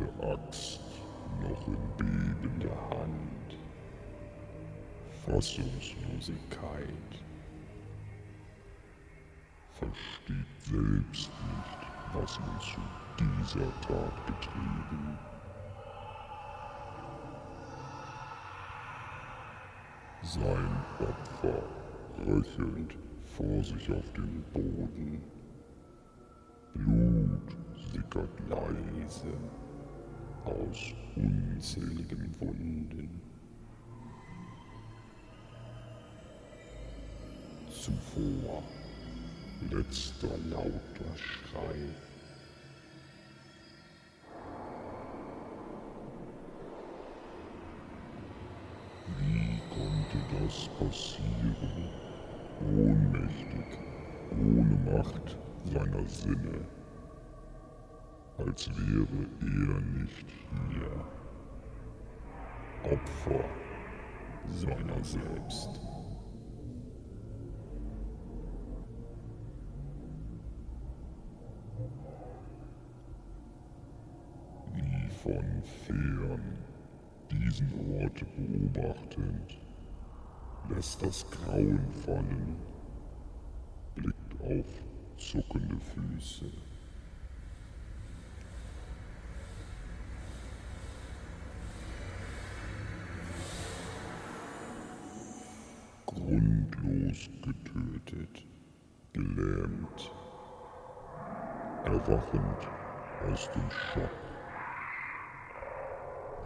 alte Axt noch in bebender Hand. Fassungslosigkeit. Versteht selbst nicht, was ihn zu dieser Tat getrieben. Sein Opfer röchelnd vor sich auf dem Boden. Blut sickert leise aus unzähligen Wunden. Zuvor letzter lauter Schrei. Wie konnte das passieren? Ohnmächtig, ohne Macht seiner Sinne als wäre er nicht hier. Opfer seiner selbst. Wie von fern diesen Ort beobachtend, lässt das Grauen fallen, blickt auf zuckende Füße. Grundlos getötet, gelähmt, erwachend aus dem Schock,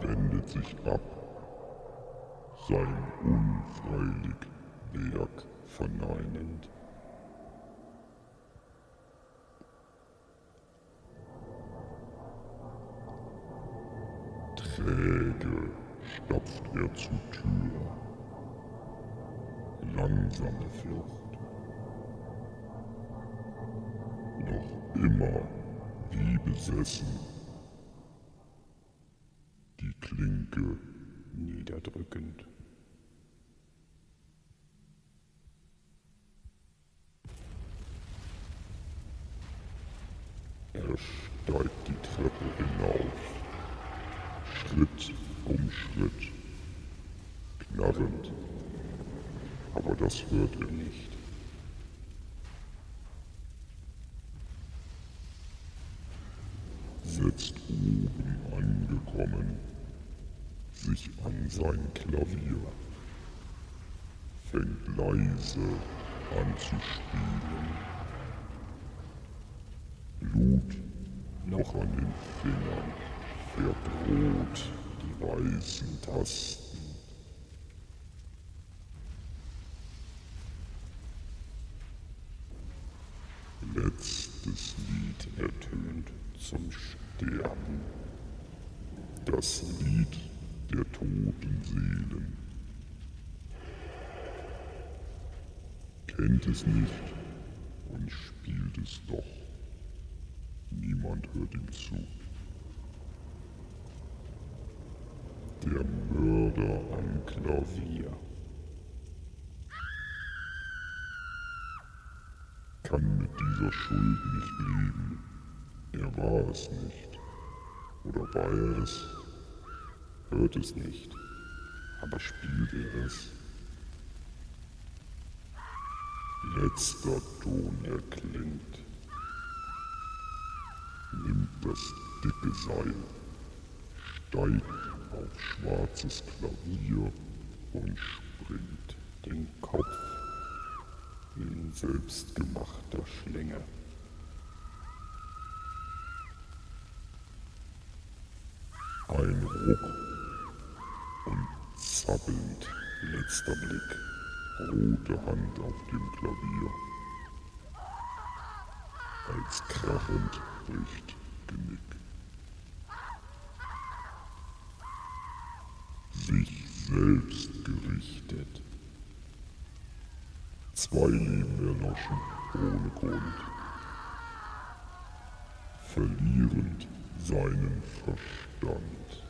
wendet sich ab, sein unfreilich Werk verneinend. Träge stapft er zur Tür langsame Flucht. Noch immer wie besessen. Die Klinke niederdrückend. Er steigt die Treppe hinauf, Schritt um Schritt, knarrend aber das hört er nicht. Sitzt oben angekommen, sich an sein Klavier, fängt leise an zu spielen. Blut noch an den Fingern, verbrot die weißen Tasten. Letztes Lied ertönt zum Sterben. Das Lied der toten Seelen. Kennt es nicht und spielt es doch. Niemand hört ihm zu. Der Mörder am Klavier. Kann mit dieser Schuld nicht leben. Er war es nicht. Oder war er es? Hört es nicht. Aber spielt er es? Letzter Ton erklingt. Nimmt das dicke Seil, steigt auf schwarzes Klavier und springt den Kopf in selbstgemachter Schlinge. Ein Ruck und zappelnd letzter Blick, rote Hand auf dem Klavier. Als krachend bricht Genick. Sich selbst gerichtet Zwei Leben erloschen ohne Grund, verlierend seinen Verstand,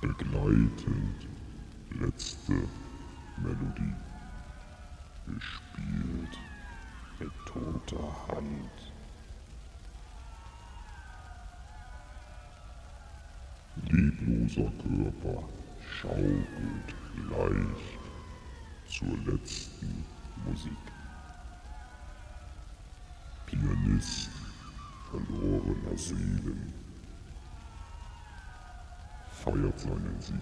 begleitend letzte Melodie, gespielt mit toter Hand. Lebloser Körper schaukelt leicht zur letzten Musik. Pianist verlorener Seelen feiert seinen Sieg.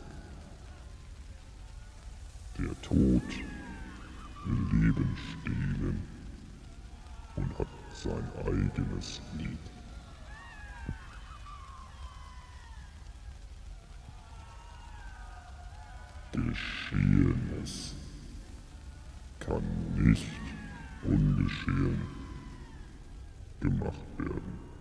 Der Tod will Leben stehlen und hat sein eigenes Lied. Geschehenes kann nicht ungeschehen gemacht werden.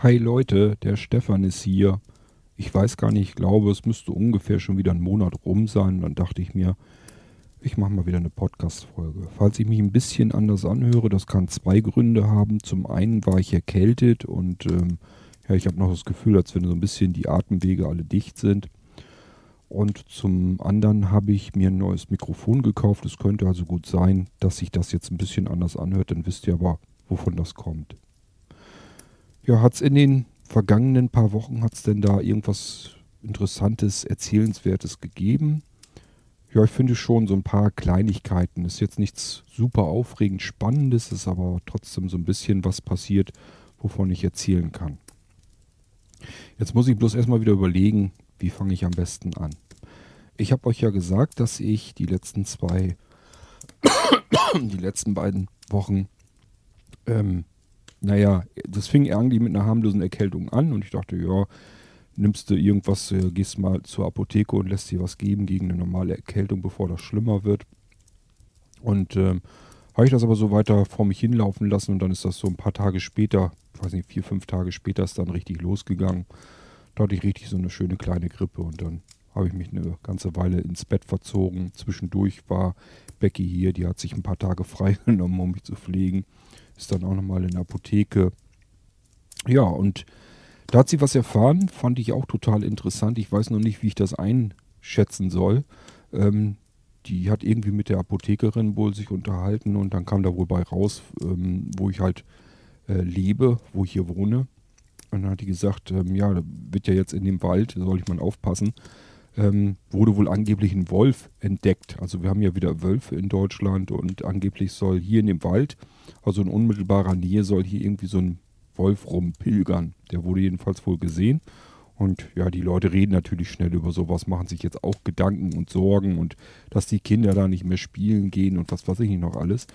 Hi Leute, der Stefan ist hier. Ich weiß gar nicht, ich glaube, es müsste ungefähr schon wieder ein Monat rum sein. Dann dachte ich mir, ich mache mal wieder eine Podcast-Folge. Falls ich mich ein bisschen anders anhöre, das kann zwei Gründe haben. Zum einen war ich erkältet und ähm, ja, ich habe noch das Gefühl, als wenn so ein bisschen die Atemwege alle dicht sind. Und zum anderen habe ich mir ein neues Mikrofon gekauft. Es könnte also gut sein, dass sich das jetzt ein bisschen anders anhört. Dann wisst ihr aber, wovon das kommt. Ja, hat es in den vergangenen paar Wochen, hat es denn da irgendwas Interessantes, Erzählenswertes gegeben? Ja, ich finde schon so ein paar Kleinigkeiten. Ist jetzt nichts super aufregend Spannendes, ist aber trotzdem so ein bisschen was passiert, wovon ich erzählen kann. Jetzt muss ich bloß erstmal wieder überlegen, wie fange ich am besten an. Ich habe euch ja gesagt, dass ich die letzten zwei, die letzten beiden Wochen ähm, naja, das fing irgendwie mit einer harmlosen Erkältung an und ich dachte, ja, nimmst du irgendwas, äh, gehst mal zur Apotheke und lässt dir was geben gegen eine normale Erkältung, bevor das schlimmer wird. Und ähm, habe ich das aber so weiter vor mich hinlaufen lassen und dann ist das so ein paar Tage später, ich weiß nicht, vier, fünf Tage später ist dann richtig losgegangen. Da hatte ich richtig so eine schöne kleine Grippe und dann habe ich mich eine ganze Weile ins Bett verzogen. Zwischendurch war Becky hier, die hat sich ein paar Tage freigenommen, um mich zu pflegen. Ist dann auch nochmal in der Apotheke. Ja, und da hat sie was erfahren, fand ich auch total interessant. Ich weiß noch nicht, wie ich das einschätzen soll. Ähm, die hat irgendwie mit der Apothekerin wohl sich unterhalten und dann kam da wohl bei raus, ähm, wo ich halt äh, lebe, wo ich hier wohne. Und dann hat die gesagt, ähm, ja, wird ja jetzt in dem Wald, soll ich mal aufpassen, ähm, wurde wohl angeblich ein Wolf entdeckt. Also wir haben ja wieder Wölfe in Deutschland und angeblich soll hier in dem Wald, also in unmittelbarer Nähe, soll hier irgendwie so ein Wolf rumpilgern. Der wurde jedenfalls wohl gesehen. Und ja, die Leute reden natürlich schnell über sowas, machen sich jetzt auch Gedanken und Sorgen und dass die Kinder da nicht mehr spielen gehen und was weiß ich nicht noch alles.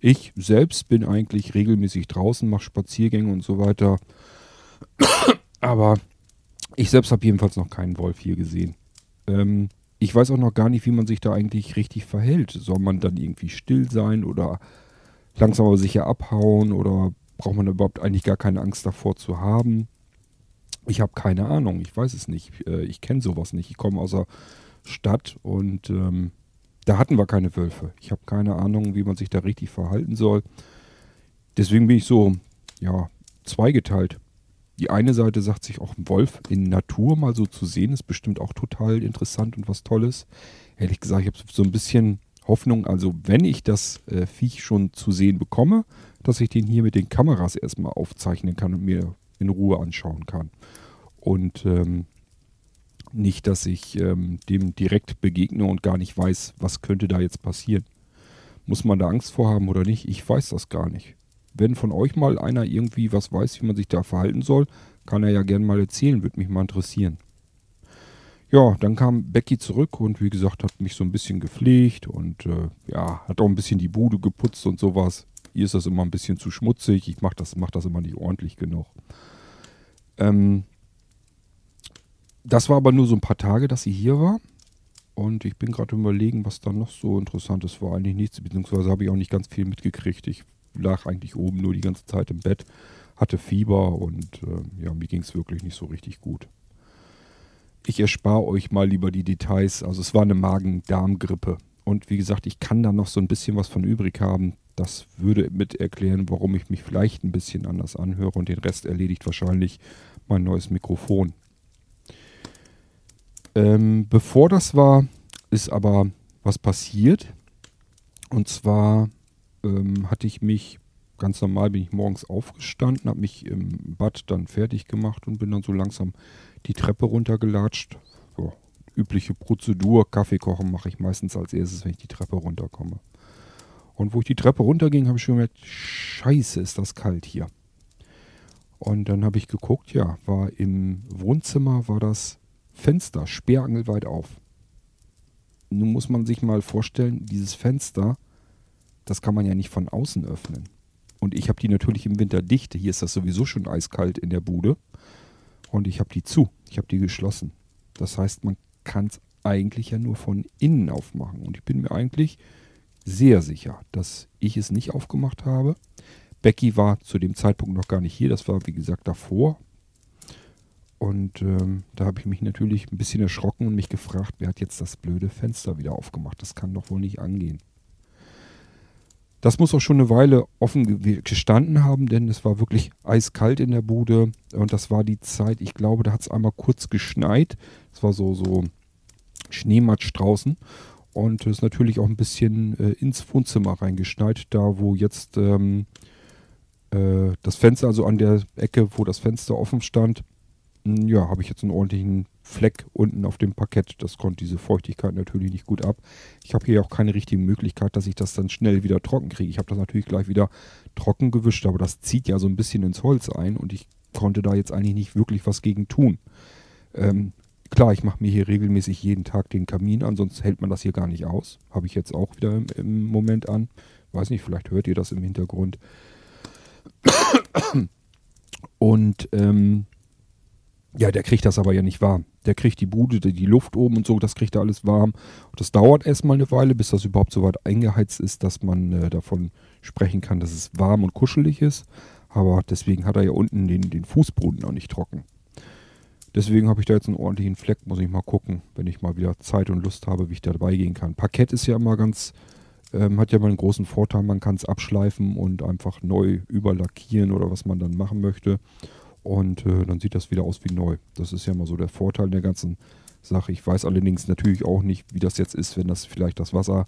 Ich selbst bin eigentlich regelmäßig draußen, mache Spaziergänge und so weiter. Aber ich selbst habe jedenfalls noch keinen Wolf hier gesehen. Ähm, ich weiß auch noch gar nicht, wie man sich da eigentlich richtig verhält. Soll man dann irgendwie still sein oder langsam aber sicher abhauen oder braucht man überhaupt eigentlich gar keine Angst davor zu haben? Ich habe keine Ahnung, ich weiß es nicht. Äh, ich kenne sowas nicht. Ich komme aus der Stadt und ähm, da hatten wir keine Wölfe. Ich habe keine Ahnung, wie man sich da richtig verhalten soll. Deswegen bin ich so, ja, zweigeteilt die eine Seite sagt sich auch, ein Wolf in Natur mal so zu sehen, ist bestimmt auch total interessant und was Tolles. Ehrlich gesagt, ich habe so ein bisschen Hoffnung, also wenn ich das äh, Viech schon zu sehen bekomme, dass ich den hier mit den Kameras erstmal aufzeichnen kann und mir in Ruhe anschauen kann. Und ähm, nicht, dass ich ähm, dem direkt begegne und gar nicht weiß, was könnte da jetzt passieren. Muss man da Angst vor haben oder nicht? Ich weiß das gar nicht. Wenn von euch mal einer irgendwie was weiß, wie man sich da verhalten soll, kann er ja gerne mal erzählen, würde mich mal interessieren. Ja, dann kam Becky zurück und wie gesagt, hat mich so ein bisschen gepflegt und äh, ja, hat auch ein bisschen die Bude geputzt und sowas. Ihr ist das immer ein bisschen zu schmutzig. Ich mache das, mach das immer nicht ordentlich genug. Ähm, das war aber nur so ein paar Tage, dass sie hier war. Und ich bin gerade überlegen, was da noch so interessantes war. Eigentlich nichts, beziehungsweise habe ich auch nicht ganz viel mitgekriegt. Ich lag eigentlich oben nur die ganze Zeit im Bett, hatte Fieber und äh, ja, mir ging es wirklich nicht so richtig gut. Ich erspare euch mal lieber die Details. Also es war eine Magen-Darm-Grippe. Und wie gesagt, ich kann da noch so ein bisschen was von übrig haben. Das würde mit erklären, warum ich mich vielleicht ein bisschen anders anhöre und den Rest erledigt wahrscheinlich mein neues Mikrofon. Ähm, bevor das war, ist aber was passiert. Und zwar ähm, hatte ich mich, ganz normal bin ich morgens aufgestanden, habe mich im Bad dann fertig gemacht und bin dann so langsam die Treppe runtergelatscht. So, übliche Prozedur, Kaffee kochen mache ich meistens als erstes, wenn ich die Treppe runterkomme. Und wo ich die Treppe runterging, habe ich schon gemerkt, scheiße, ist das kalt hier. Und dann habe ich geguckt, ja, war im Wohnzimmer, war das Fenster sperrangelweit auf. Nun muss man sich mal vorstellen, dieses Fenster, das kann man ja nicht von außen öffnen. Und ich habe die natürlich im Winter dicht. Hier ist das sowieso schon eiskalt in der Bude. Und ich habe die zu. Ich habe die geschlossen. Das heißt, man kann es eigentlich ja nur von innen aufmachen. Und ich bin mir eigentlich sehr sicher, dass ich es nicht aufgemacht habe. Becky war zu dem Zeitpunkt noch gar nicht hier. Das war, wie gesagt, davor. Und ähm, da habe ich mich natürlich ein bisschen erschrocken und mich gefragt, wer hat jetzt das blöde Fenster wieder aufgemacht? Das kann doch wohl nicht angehen. Das muss auch schon eine Weile offen gestanden haben, denn es war wirklich eiskalt in der Bude. Und das war die Zeit, ich glaube, da hat es einmal kurz geschneit. Es war so, so Schneematsch draußen. Und es ist natürlich auch ein bisschen äh, ins Wohnzimmer reingeschneit, da wo jetzt ähm, äh, das Fenster, also an der Ecke, wo das Fenster offen stand, hm, ja, habe ich jetzt einen ordentlichen Fleck unten auf dem Parkett. Das konnte diese Feuchtigkeit natürlich nicht gut ab. Ich habe hier auch keine richtige Möglichkeit, dass ich das dann schnell wieder trocken kriege. Ich habe das natürlich gleich wieder trocken gewischt, aber das zieht ja so ein bisschen ins Holz ein und ich konnte da jetzt eigentlich nicht wirklich was gegen tun. Ähm, klar, ich mache mir hier regelmäßig jeden Tag den Kamin an, sonst hält man das hier gar nicht aus. Habe ich jetzt auch wieder im, im Moment an. Weiß nicht, vielleicht hört ihr das im Hintergrund. Und ähm, ja, der kriegt das aber ja nicht warm. Der kriegt die Bude, die Luft oben und so, das kriegt er alles warm. Und das dauert erstmal eine Weile, bis das überhaupt so weit eingeheizt ist, dass man äh, davon sprechen kann, dass es warm und kuschelig ist. Aber deswegen hat er ja unten den, den Fußboden noch nicht trocken. Deswegen habe ich da jetzt einen ordentlichen Fleck, muss ich mal gucken, wenn ich mal wieder Zeit und Lust habe, wie ich da dabei gehen kann. Parkett ist ja immer ganz, ähm, hat ja mal einen großen Vorteil, man kann es abschleifen und einfach neu überlackieren oder was man dann machen möchte. Und äh, dann sieht das wieder aus wie neu. Das ist ja mal so der Vorteil der ganzen Sache. Ich weiß allerdings natürlich auch nicht, wie das jetzt ist, wenn das vielleicht das Wasser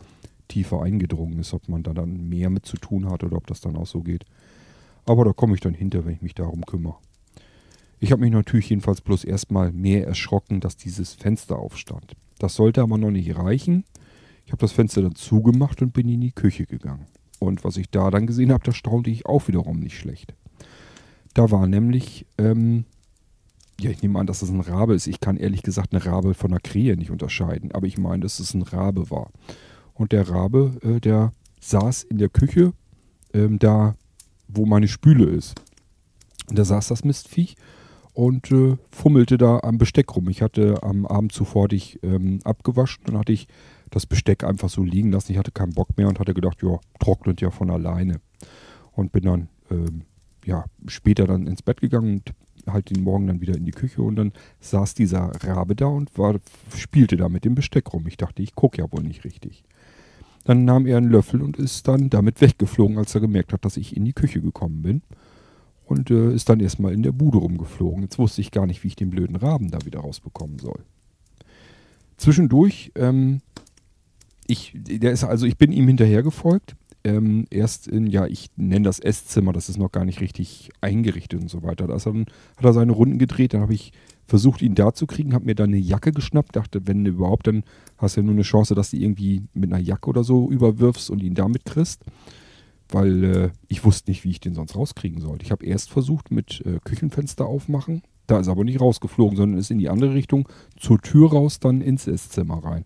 tiefer eingedrungen ist, ob man da dann mehr mit zu tun hat oder ob das dann auch so geht. Aber da komme ich dann hinter, wenn ich mich darum kümmere. Ich habe mich natürlich jedenfalls bloß erstmal mehr erschrocken, dass dieses Fenster aufstand. Das sollte aber noch nicht reichen. Ich habe das Fenster dann zugemacht und bin in die Küche gegangen. Und was ich da dann gesehen habe, da staunte ich auch wiederum nicht schlecht. Da war nämlich, ähm, ja, ich nehme an, dass das ein Rabe ist. Ich kann ehrlich gesagt eine Rabe von einer Krähe nicht unterscheiden, aber ich meine, dass es ein Rabe war. Und der Rabe, äh, der saß in der Küche, ähm, da, wo meine Spüle ist. Und da saß das Mistviech und äh, fummelte da am Besteck rum. Ich hatte am Abend zuvor dich ähm, abgewaschen, dann hatte ich das Besteck einfach so liegen lassen. Ich hatte keinen Bock mehr und hatte gedacht, ja, trocknet ja von alleine. Und bin dann ähm, ja, später dann ins Bett gegangen und halt den Morgen dann wieder in die Küche und dann saß dieser Rabe da und war, spielte da mit dem Besteck rum. Ich dachte, ich gucke ja wohl nicht richtig. Dann nahm er einen Löffel und ist dann damit weggeflogen, als er gemerkt hat, dass ich in die Küche gekommen bin. Und äh, ist dann erstmal in der Bude rumgeflogen. Jetzt wusste ich gar nicht, wie ich den blöden Raben da wieder rausbekommen soll. Zwischendurch, ähm, ich, der ist, also ich bin ihm hinterhergefolgt ähm, erst in, ja, ich nenne das Esszimmer, das ist noch gar nicht richtig eingerichtet und so weiter. Da hat er seine Runden gedreht, dann habe ich versucht, ihn da zu kriegen, habe mir dann eine Jacke geschnappt, dachte, wenn überhaupt, dann hast du ja nur eine Chance, dass du irgendwie mit einer Jacke oder so überwirfst und ihn damit kriegst. Weil äh, ich wusste nicht, wie ich den sonst rauskriegen sollte. Ich habe erst versucht mit äh, Küchenfenster aufmachen, da ist aber nicht rausgeflogen, sondern ist in die andere Richtung zur Tür raus, dann ins Esszimmer rein.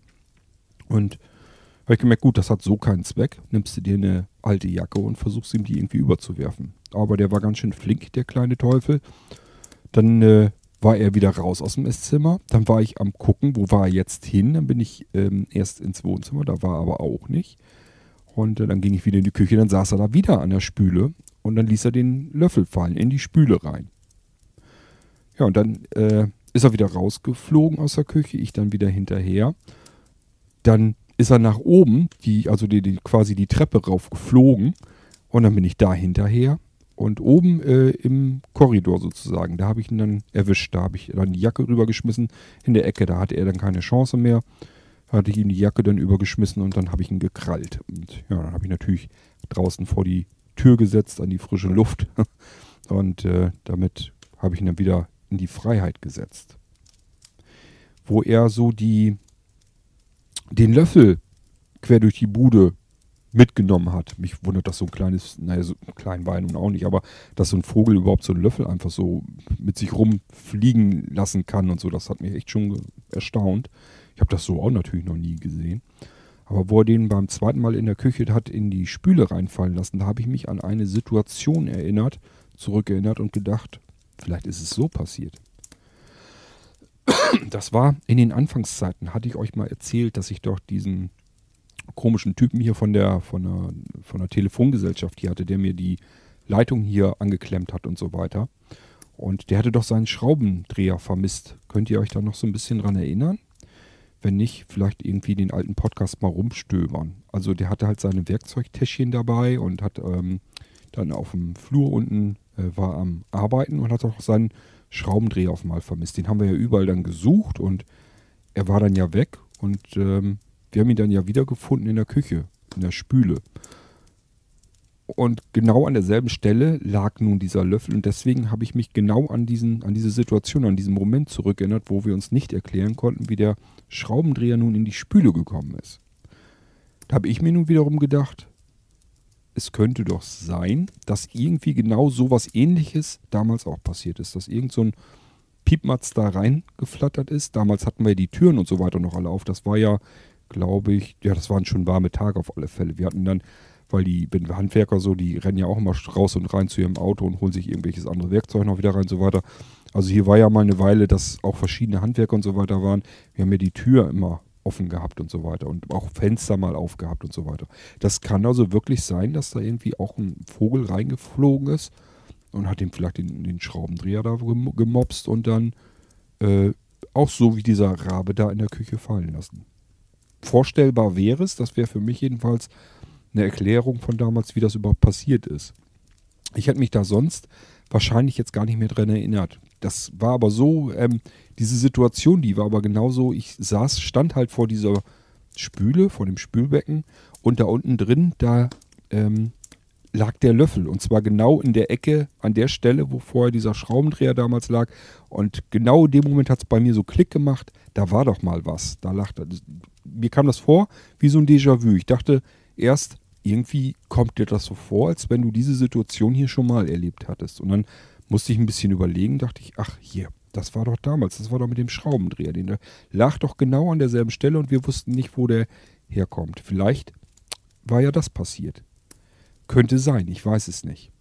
Und habe ich gemerkt, gut, das hat so keinen Zweck. Nimmst du dir eine alte Jacke und versuchst ihm die irgendwie überzuwerfen. Aber der war ganz schön flink, der kleine Teufel. Dann äh, war er wieder raus aus dem Esszimmer. Dann war ich am gucken, wo war er jetzt hin. Dann bin ich ähm, erst ins Wohnzimmer, da war er aber auch nicht. Und äh, dann ging ich wieder in die Küche, dann saß er da wieder an der Spüle und dann ließ er den Löffel fallen in die Spüle rein. Ja, und dann äh, ist er wieder rausgeflogen aus der Küche, ich dann wieder hinterher. Dann ist er nach oben, die, also die, die, quasi die Treppe rauf geflogen und dann bin ich da hinterher und oben äh, im Korridor sozusagen, da habe ich ihn dann erwischt. Da habe ich dann die Jacke rübergeschmissen in der Ecke. Da hatte er dann keine Chance mehr. Hatte ich ihm die Jacke dann übergeschmissen und dann habe ich ihn gekrallt. Und ja, dann habe ich natürlich draußen vor die Tür gesetzt an die frische Luft. Und äh, damit habe ich ihn dann wieder in die Freiheit gesetzt. Wo er so die, den Löffel quer durch die Bude mitgenommen hat. Mich wundert, dass so ein kleines, naja, so klein war er nun auch nicht, aber dass so ein Vogel überhaupt so einen Löffel einfach so mit sich rumfliegen lassen kann und so, das hat mich echt schon erstaunt. Ich habe das so auch natürlich noch nie gesehen. Aber wo er den beim zweiten Mal in der Küche hat in die Spüle reinfallen lassen, da habe ich mich an eine Situation erinnert, zurückerinnert und gedacht, vielleicht ist es so passiert. Das war in den Anfangszeiten, hatte ich euch mal erzählt, dass ich doch diesen komischen Typen hier von der, von der, von der Telefongesellschaft hier hatte, der mir die Leitung hier angeklemmt hat und so weiter. Und der hatte doch seinen Schraubendreher vermisst. Könnt ihr euch da noch so ein bisschen dran erinnern? Wenn nicht, vielleicht irgendwie den alten Podcast mal rumstöbern. Also der hatte halt seine Werkzeugtäschchen dabei und hat ähm, dann auf dem Flur unten äh, war am Arbeiten und hat auch seinen Schraubendreher auf mal vermisst. Den haben wir ja überall dann gesucht und er war dann ja weg und ähm, wir haben ihn dann ja wiedergefunden in der Küche, in der Spüle. Und genau an derselben Stelle lag nun dieser Löffel und deswegen habe ich mich genau an, diesen, an diese Situation, an diesen Moment zurückerinnert, wo wir uns nicht erklären konnten, wie der Schraubendreher nun in die Spüle gekommen ist. Da habe ich mir nun wiederum gedacht, es könnte doch sein, dass irgendwie genau so was ähnliches damals auch passiert ist, dass irgend so ein Piepmatz da reingeflattert ist. Damals hatten wir die Türen und so weiter noch alle auf. Das war ja glaube ich, ja, das waren schon warme Tage auf alle Fälle. Wir hatten dann, weil die Handwerker so, die rennen ja auch immer raus und rein zu ihrem Auto und holen sich irgendwelches andere Werkzeug noch wieder rein und so weiter. Also hier war ja mal eine Weile, dass auch verschiedene Handwerker und so weiter waren. Wir haben ja die Tür immer offen gehabt und so weiter und auch Fenster mal aufgehabt und so weiter. Das kann also wirklich sein, dass da irgendwie auch ein Vogel reingeflogen ist und hat ihm vielleicht den, den Schraubendreher da gemopst und dann äh, auch so wie dieser Rabe da in der Küche fallen lassen vorstellbar wäre es, das wäre für mich jedenfalls eine Erklärung von damals, wie das überhaupt passiert ist. Ich hätte mich da sonst wahrscheinlich jetzt gar nicht mehr dran erinnert. Das war aber so, ähm, diese Situation, die war aber genauso, ich saß, stand halt vor dieser Spüle, vor dem Spülbecken und da unten drin, da ähm, lag der Löffel. Und zwar genau in der Ecke, an der Stelle, wo vorher dieser Schraubendreher damals lag. Und genau in dem Moment hat es bei mir so Klick gemacht, da war doch mal was. Da lag, mir kam das vor wie so ein Déjà-vu. Ich dachte erst, irgendwie kommt dir das so vor, als wenn du diese Situation hier schon mal erlebt hattest. Und dann musste ich ein bisschen überlegen, dachte ich, ach hier, das war doch damals, das war doch mit dem Schraubendreher. Den, der lag doch genau an derselben Stelle und wir wussten nicht, wo der herkommt. Vielleicht war ja das passiert. Könnte sein, ich weiß es nicht.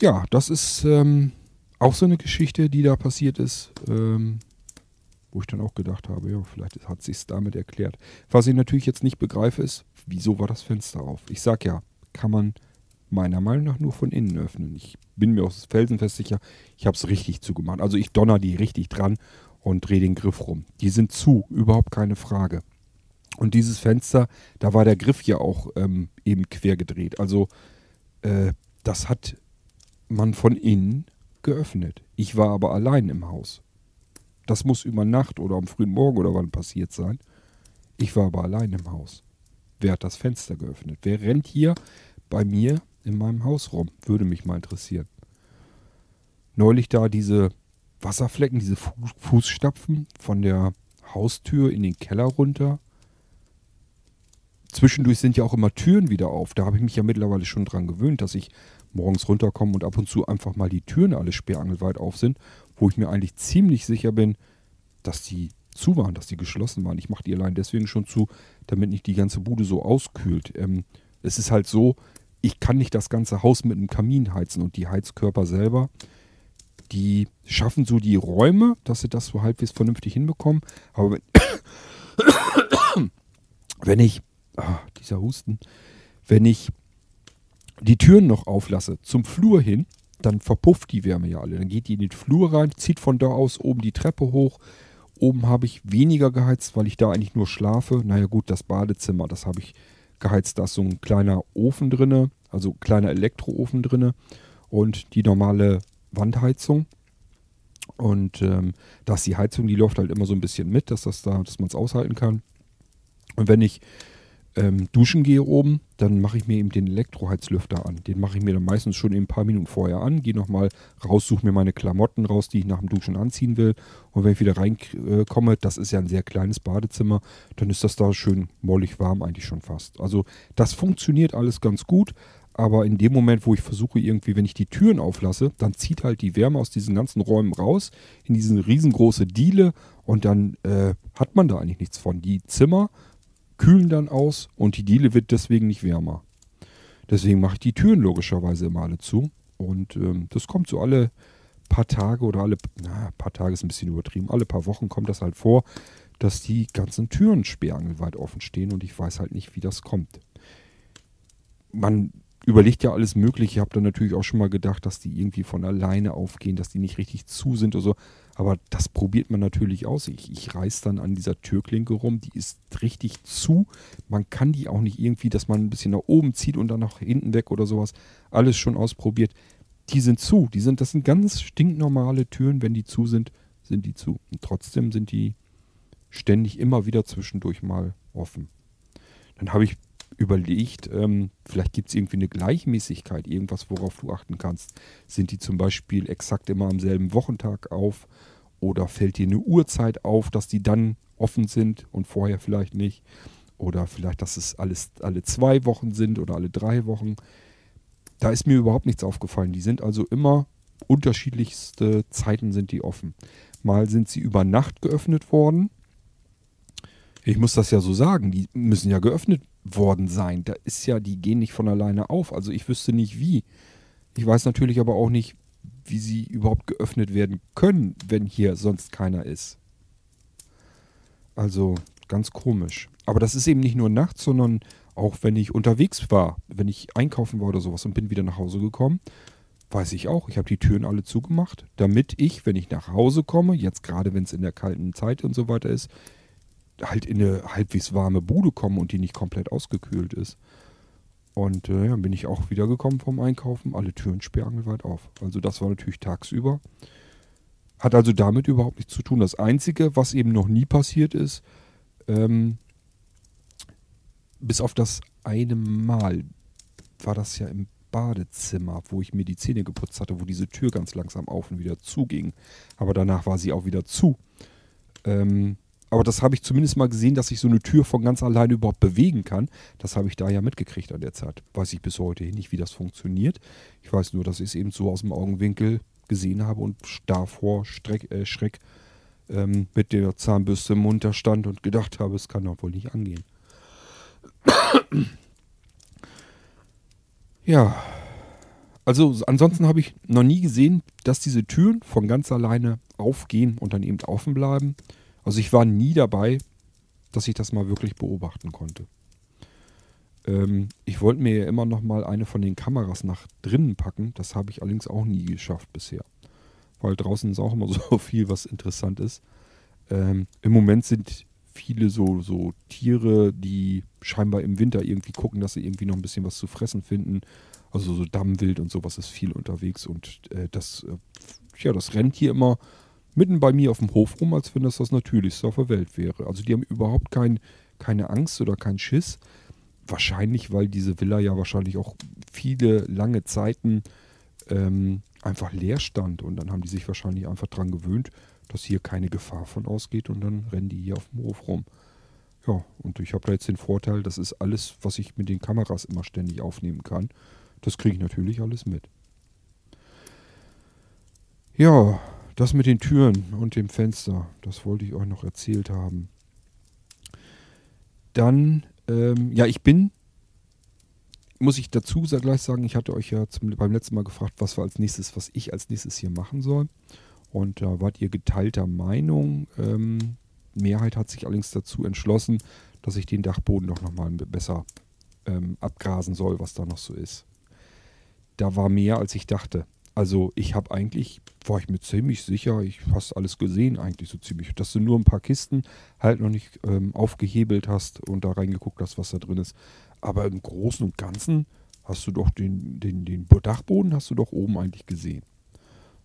Ja, das ist ähm, auch so eine Geschichte, die da passiert ist. Ähm, wo ich dann auch gedacht habe, ja, vielleicht hat sich damit erklärt. Was ich natürlich jetzt nicht begreife, ist, wieso war das Fenster auf? Ich sag ja, kann man meiner Meinung nach nur von innen öffnen. Ich bin mir aus felsenfest sicher, ich habe es richtig zugemacht. Also ich donner die richtig dran und drehe den Griff rum. Die sind zu, überhaupt keine Frage. Und dieses Fenster, da war der Griff ja auch ähm, eben quer gedreht. Also äh, das hat man von innen geöffnet. Ich war aber allein im Haus. Das muss über Nacht oder am frühen Morgen oder wann passiert sein. Ich war aber allein im Haus. Wer hat das Fenster geöffnet? Wer rennt hier bei mir in meinem Haus rum? Würde mich mal interessieren. Neulich da diese Wasserflecken, diese Fußstapfen von der Haustür in den Keller runter. Zwischendurch sind ja auch immer Türen wieder auf. Da habe ich mich ja mittlerweile schon dran gewöhnt, dass ich morgens runterkomme und ab und zu einfach mal die Türen alle sperrangelweit auf sind, wo ich mir eigentlich ziemlich sicher bin, dass die zu waren, dass die geschlossen waren. Ich mache die allein deswegen schon zu, damit nicht die ganze Bude so auskühlt. Ähm, es ist halt so, ich kann nicht das ganze Haus mit einem Kamin heizen und die Heizkörper selber, die schaffen so die Räume, dass sie das so halbwegs vernünftig hinbekommen. Aber wenn, wenn ich, ah, dieser Husten, wenn ich die Türen noch auflasse zum Flur hin, dann verpufft die Wärme ja alle. Dann geht die in den Flur rein, zieht von da aus oben die Treppe hoch. Oben habe ich weniger geheizt, weil ich da eigentlich nur schlafe. Naja gut, das Badezimmer, das habe ich geheizt. Da ist so ein kleiner Ofen drinne, also ein kleiner Elektroofen drinne und die normale Wandheizung. Und ähm, ist die Heizung, die läuft halt immer so ein bisschen mit, dass das da, dass man es aushalten kann. Und wenn ich ähm, duschen gehe oben, dann mache ich mir eben den Elektroheizlüfter an. Den mache ich mir dann meistens schon ein paar Minuten vorher an, gehe nochmal raus, suche mir meine Klamotten raus, die ich nach dem Duschen anziehen will. Und wenn ich wieder reinkomme, äh, das ist ja ein sehr kleines Badezimmer, dann ist das da schön mollig warm eigentlich schon fast. Also das funktioniert alles ganz gut. Aber in dem Moment, wo ich versuche, irgendwie, wenn ich die Türen auflasse, dann zieht halt die Wärme aus diesen ganzen Räumen raus in diese riesengroße Diele und dann äh, hat man da eigentlich nichts von. Die Zimmer kühlen dann aus und die Diele wird deswegen nicht wärmer. Deswegen mache ich die Türen logischerweise immer alle zu. Und ähm, das kommt so alle paar Tage oder alle, na, paar Tage ist ein bisschen übertrieben, alle paar Wochen kommt das halt vor, dass die ganzen Türen sperrangelweit offen stehen und ich weiß halt nicht, wie das kommt. Man überlegt ja alles Mögliche. Ich habe dann natürlich auch schon mal gedacht, dass die irgendwie von alleine aufgehen, dass die nicht richtig zu sind oder so. Aber das probiert man natürlich aus. Ich, ich reiß dann an dieser Türklinke rum, die ist richtig zu. Man kann die auch nicht irgendwie, dass man ein bisschen nach oben zieht und dann nach hinten weg oder sowas. Alles schon ausprobiert. Die sind zu. Die sind, das sind ganz stinknormale Türen. Wenn die zu sind, sind die zu. Und trotzdem sind die ständig immer wieder zwischendurch mal offen. Dann habe ich überlegt, ähm, vielleicht gibt es irgendwie eine Gleichmäßigkeit, irgendwas, worauf du achten kannst. Sind die zum Beispiel exakt immer am selben Wochentag auf oder fällt dir eine Uhrzeit auf, dass die dann offen sind und vorher vielleicht nicht? Oder vielleicht, dass es alles alle zwei Wochen sind oder alle drei Wochen. Da ist mir überhaupt nichts aufgefallen. Die sind also immer unterschiedlichste Zeiten sind die offen. Mal sind sie über Nacht geöffnet worden. Ich muss das ja so sagen, die müssen ja geöffnet worden sein. Da ist ja, die gehen nicht von alleine auf. Also ich wüsste nicht wie. Ich weiß natürlich aber auch nicht, wie sie überhaupt geöffnet werden können, wenn hier sonst keiner ist. Also ganz komisch. Aber das ist eben nicht nur nachts, sondern auch wenn ich unterwegs war, wenn ich einkaufen war oder sowas und bin wieder nach Hause gekommen, weiß ich auch, ich habe die Türen alle zugemacht, damit ich, wenn ich nach Hause komme, jetzt gerade wenn es in der kalten Zeit und so weiter ist, halt in eine halbwegs warme Bude kommen und die nicht komplett ausgekühlt ist. Und äh, ja, bin ich auch wieder gekommen vom Einkaufen, alle Türen sperrangelweit auf. Also das war natürlich tagsüber. Hat also damit überhaupt nichts zu tun. Das Einzige, was eben noch nie passiert ist, ähm, bis auf das eine Mal war das ja im Badezimmer, wo ich mir die Zähne geputzt hatte, wo diese Tür ganz langsam auf und wieder zuging. Aber danach war sie auch wieder zu. Ähm, aber das habe ich zumindest mal gesehen, dass sich so eine Tür von ganz alleine überhaupt bewegen kann. Das habe ich da ja mitgekriegt an der Zeit. Weiß ich bis heute nicht, wie das funktioniert. Ich weiß nur, dass ich es eben so aus dem Augenwinkel gesehen habe und starr vor Streck, äh, Schreck ähm, mit der Zahnbürste im Mund da stand und gedacht habe, es kann doch wohl nicht angehen. ja, also ansonsten habe ich noch nie gesehen, dass diese Türen von ganz alleine aufgehen und dann eben offen bleiben. Also ich war nie dabei, dass ich das mal wirklich beobachten konnte. Ähm, ich wollte mir ja immer noch mal eine von den Kameras nach drinnen packen. Das habe ich allerdings auch nie geschafft bisher. Weil draußen ist auch immer so viel, was interessant ist. Ähm, Im Moment sind viele so, so Tiere, die scheinbar im Winter irgendwie gucken, dass sie irgendwie noch ein bisschen was zu fressen finden. Also so Dammwild und sowas ist viel unterwegs und äh, das, äh, ja, das rennt hier immer mitten bei mir auf dem Hof rum, als wenn das das Natürlichste auf der Welt wäre. Also die haben überhaupt kein, keine Angst oder keinen Schiss. wahrscheinlich, weil diese Villa ja wahrscheinlich auch viele lange Zeiten ähm, einfach leer stand. Und dann haben die sich wahrscheinlich einfach daran gewöhnt, dass hier keine Gefahr von ausgeht und dann rennen die hier auf dem Hof rum. Ja, und ich habe da jetzt den Vorteil, das ist alles, was ich mit den Kameras immer ständig aufnehmen kann. Das kriege ich natürlich alles mit. Ja, das mit den Türen und dem Fenster, das wollte ich euch noch erzählt haben. Dann, ähm, ja, ich bin, muss ich dazu gleich sagen, ich hatte euch ja zum, beim letzten Mal gefragt, was wir als nächstes, was ich als nächstes hier machen soll. Und da wart ihr geteilter Meinung. Ähm, Mehrheit hat sich allerdings dazu entschlossen, dass ich den Dachboden doch nochmal besser ähm, abgrasen soll, was da noch so ist. Da war mehr, als ich dachte. Also ich habe eigentlich, war ich mir ziemlich sicher, ich fast alles gesehen eigentlich so ziemlich, dass du nur ein paar Kisten halt noch nicht ähm, aufgehebelt hast und da reingeguckt hast, was da drin ist. Aber im Großen und Ganzen hast du doch den, den, den Dachboden hast du doch oben eigentlich gesehen.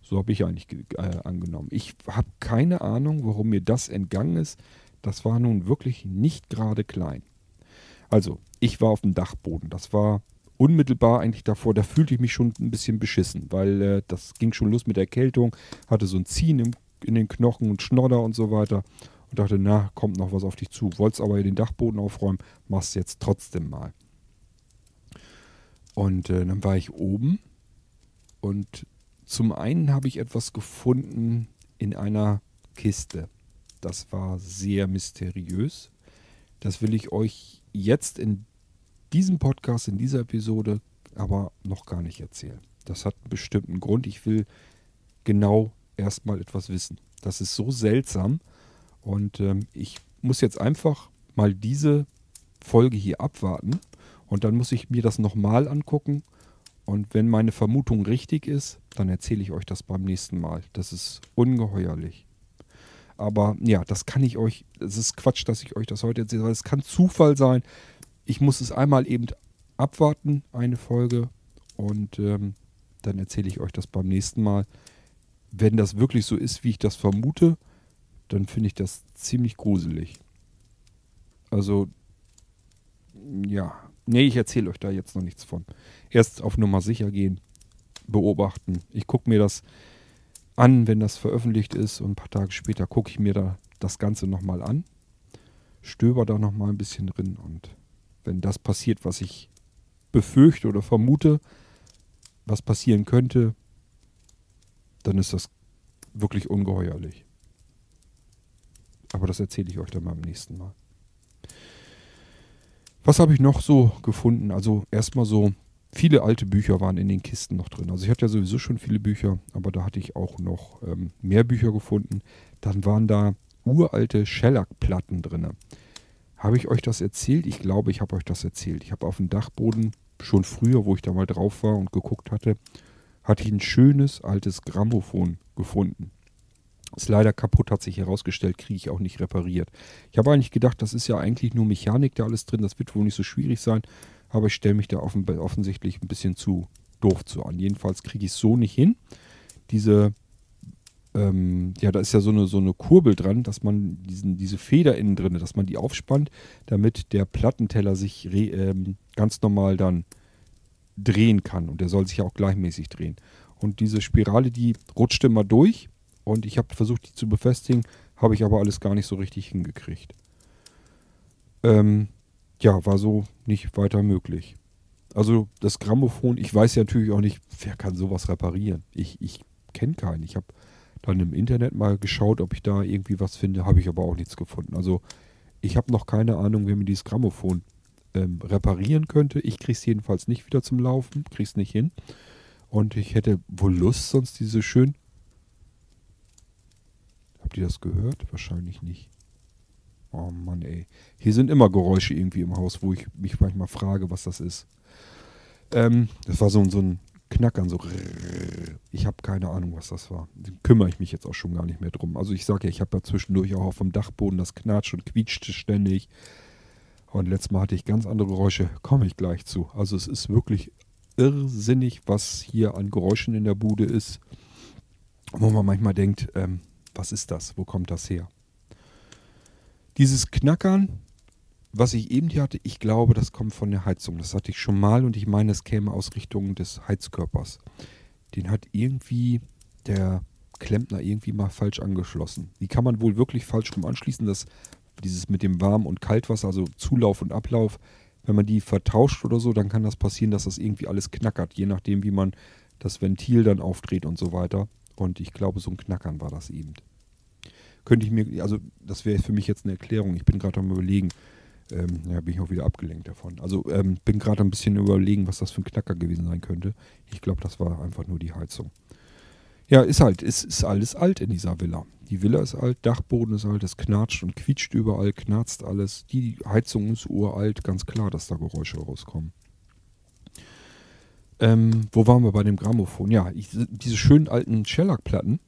So habe ich eigentlich äh, angenommen. Ich habe keine Ahnung, warum mir das entgangen ist. Das war nun wirklich nicht gerade klein. Also, ich war auf dem Dachboden. Das war unmittelbar eigentlich davor. Da fühlte ich mich schon ein bisschen beschissen, weil äh, das ging schon los mit der Erkältung. Hatte so ein Ziehen im, in den Knochen und Schnodder und so weiter. Und dachte, na, kommt noch was auf dich zu. Wolltest aber den Dachboden aufräumen, machst jetzt trotzdem mal. Und äh, dann war ich oben und zum einen habe ich etwas gefunden in einer Kiste. Das war sehr mysteriös. Das will ich euch jetzt in diesem Podcast, in dieser Episode aber noch gar nicht erzählen. Das hat einen bestimmten Grund. Ich will genau erstmal etwas wissen. Das ist so seltsam und ähm, ich muss jetzt einfach mal diese Folge hier abwarten und dann muss ich mir das nochmal angucken und wenn meine Vermutung richtig ist, dann erzähle ich euch das beim nächsten Mal. Das ist ungeheuerlich. Aber ja, das kann ich euch, es ist Quatsch, dass ich euch das heute erzähle, weil es kann Zufall sein. Ich muss es einmal eben abwarten, eine Folge, und ähm, dann erzähle ich euch das beim nächsten Mal. Wenn das wirklich so ist, wie ich das vermute, dann finde ich das ziemlich gruselig. Also, ja, nee, ich erzähle euch da jetzt noch nichts von erst auf Nummer sicher gehen, beobachten. Ich gucke mir das an, wenn das veröffentlicht ist und ein paar Tage später gucke ich mir da das Ganze nochmal an, stöber da nochmal ein bisschen drin und wenn das passiert, was ich befürchte oder vermute, was passieren könnte, dann ist das wirklich ungeheuerlich. Aber das erzähle ich euch dann beim nächsten Mal. Was habe ich noch so gefunden? Also erstmal so Viele alte Bücher waren in den Kisten noch drin. Also ich hatte ja sowieso schon viele Bücher, aber da hatte ich auch noch ähm, mehr Bücher gefunden. Dann waren da uralte Shellac-Platten drin. Habe ich euch das erzählt? Ich glaube, ich habe euch das erzählt. Ich habe auf dem Dachboden schon früher, wo ich da mal drauf war und geguckt hatte, hatte ich ein schönes altes Grammophon gefunden. Ist leider kaputt, hat sich herausgestellt, kriege ich auch nicht repariert. Ich habe eigentlich gedacht, das ist ja eigentlich nur Mechanik da alles drin, das wird wohl nicht so schwierig sein aber ich stelle mich da offen, offensichtlich ein bisschen zu doof zu an. Jedenfalls kriege ich es so nicht hin. Diese, ähm, ja, da ist ja so eine, so eine Kurbel dran, dass man diesen, diese Feder innen drin, dass man die aufspannt, damit der Plattenteller sich re, ähm, ganz normal dann drehen kann. Und der soll sich ja auch gleichmäßig drehen. Und diese Spirale, die rutscht immer durch. Und ich habe versucht, die zu befestigen, habe ich aber alles gar nicht so richtig hingekriegt. Ähm, ja, war so nicht weiter möglich. Also das Grammophon, ich weiß ja natürlich auch nicht, wer kann sowas reparieren. Ich, ich kenne keinen. Ich habe dann im Internet mal geschaut, ob ich da irgendwie was finde, habe ich aber auch nichts gefunden. Also ich habe noch keine Ahnung, wer mir dieses Grammophon ähm, reparieren könnte. Ich kriege es jedenfalls nicht wieder zum Laufen, kriege es nicht hin. Und ich hätte wohl Lust, sonst diese schön... Habt ihr das gehört? Wahrscheinlich nicht. Oh Mann, ey. Hier sind immer Geräusche irgendwie im Haus, wo ich mich manchmal frage, was das ist. Ähm, das war so, so ein Knackern, so. Ich habe keine Ahnung, was das war. Kümmere ich mich jetzt auch schon gar nicht mehr drum. Also ich sage ja, ich habe ja zwischendurch auch auf dem Dachboden das knatscht und quietschte ständig. Und letztes Mal hatte ich ganz andere Geräusche. Komme ich gleich zu. Also es ist wirklich irrsinnig, was hier an Geräuschen in der Bude ist. Wo man manchmal denkt, ähm, was ist das? Wo kommt das her? Dieses Knackern was ich eben hier hatte, ich glaube, das kommt von der Heizung. Das hatte ich schon mal und ich meine, es käme aus Richtung des Heizkörpers. Den hat irgendwie der Klempner irgendwie mal falsch angeschlossen. Die kann man wohl wirklich falsch rum anschließen, dass dieses mit dem Warm- und Kaltwasser, also Zulauf und Ablauf, wenn man die vertauscht oder so, dann kann das passieren, dass das irgendwie alles knackert, je nachdem, wie man das Ventil dann aufdreht und so weiter. Und ich glaube, so ein Knackern war das eben. Könnte ich mir, also das wäre für mich jetzt eine Erklärung. Ich bin gerade am überlegen, ähm, ja, bin ich auch wieder abgelenkt davon. Also ähm, bin gerade ein bisschen überlegen, was das für ein Knacker gewesen sein könnte. Ich glaube, das war einfach nur die Heizung. Ja, ist halt, es ist alles alt in dieser Villa. Die Villa ist alt, Dachboden ist alt, es knatscht und quietscht überall, knarzt alles. Die Heizung ist uralt, ganz klar, dass da Geräusche rauskommen. Ähm, wo waren wir bei dem Grammophon? Ja, ich, diese schönen alten Shellac-Platten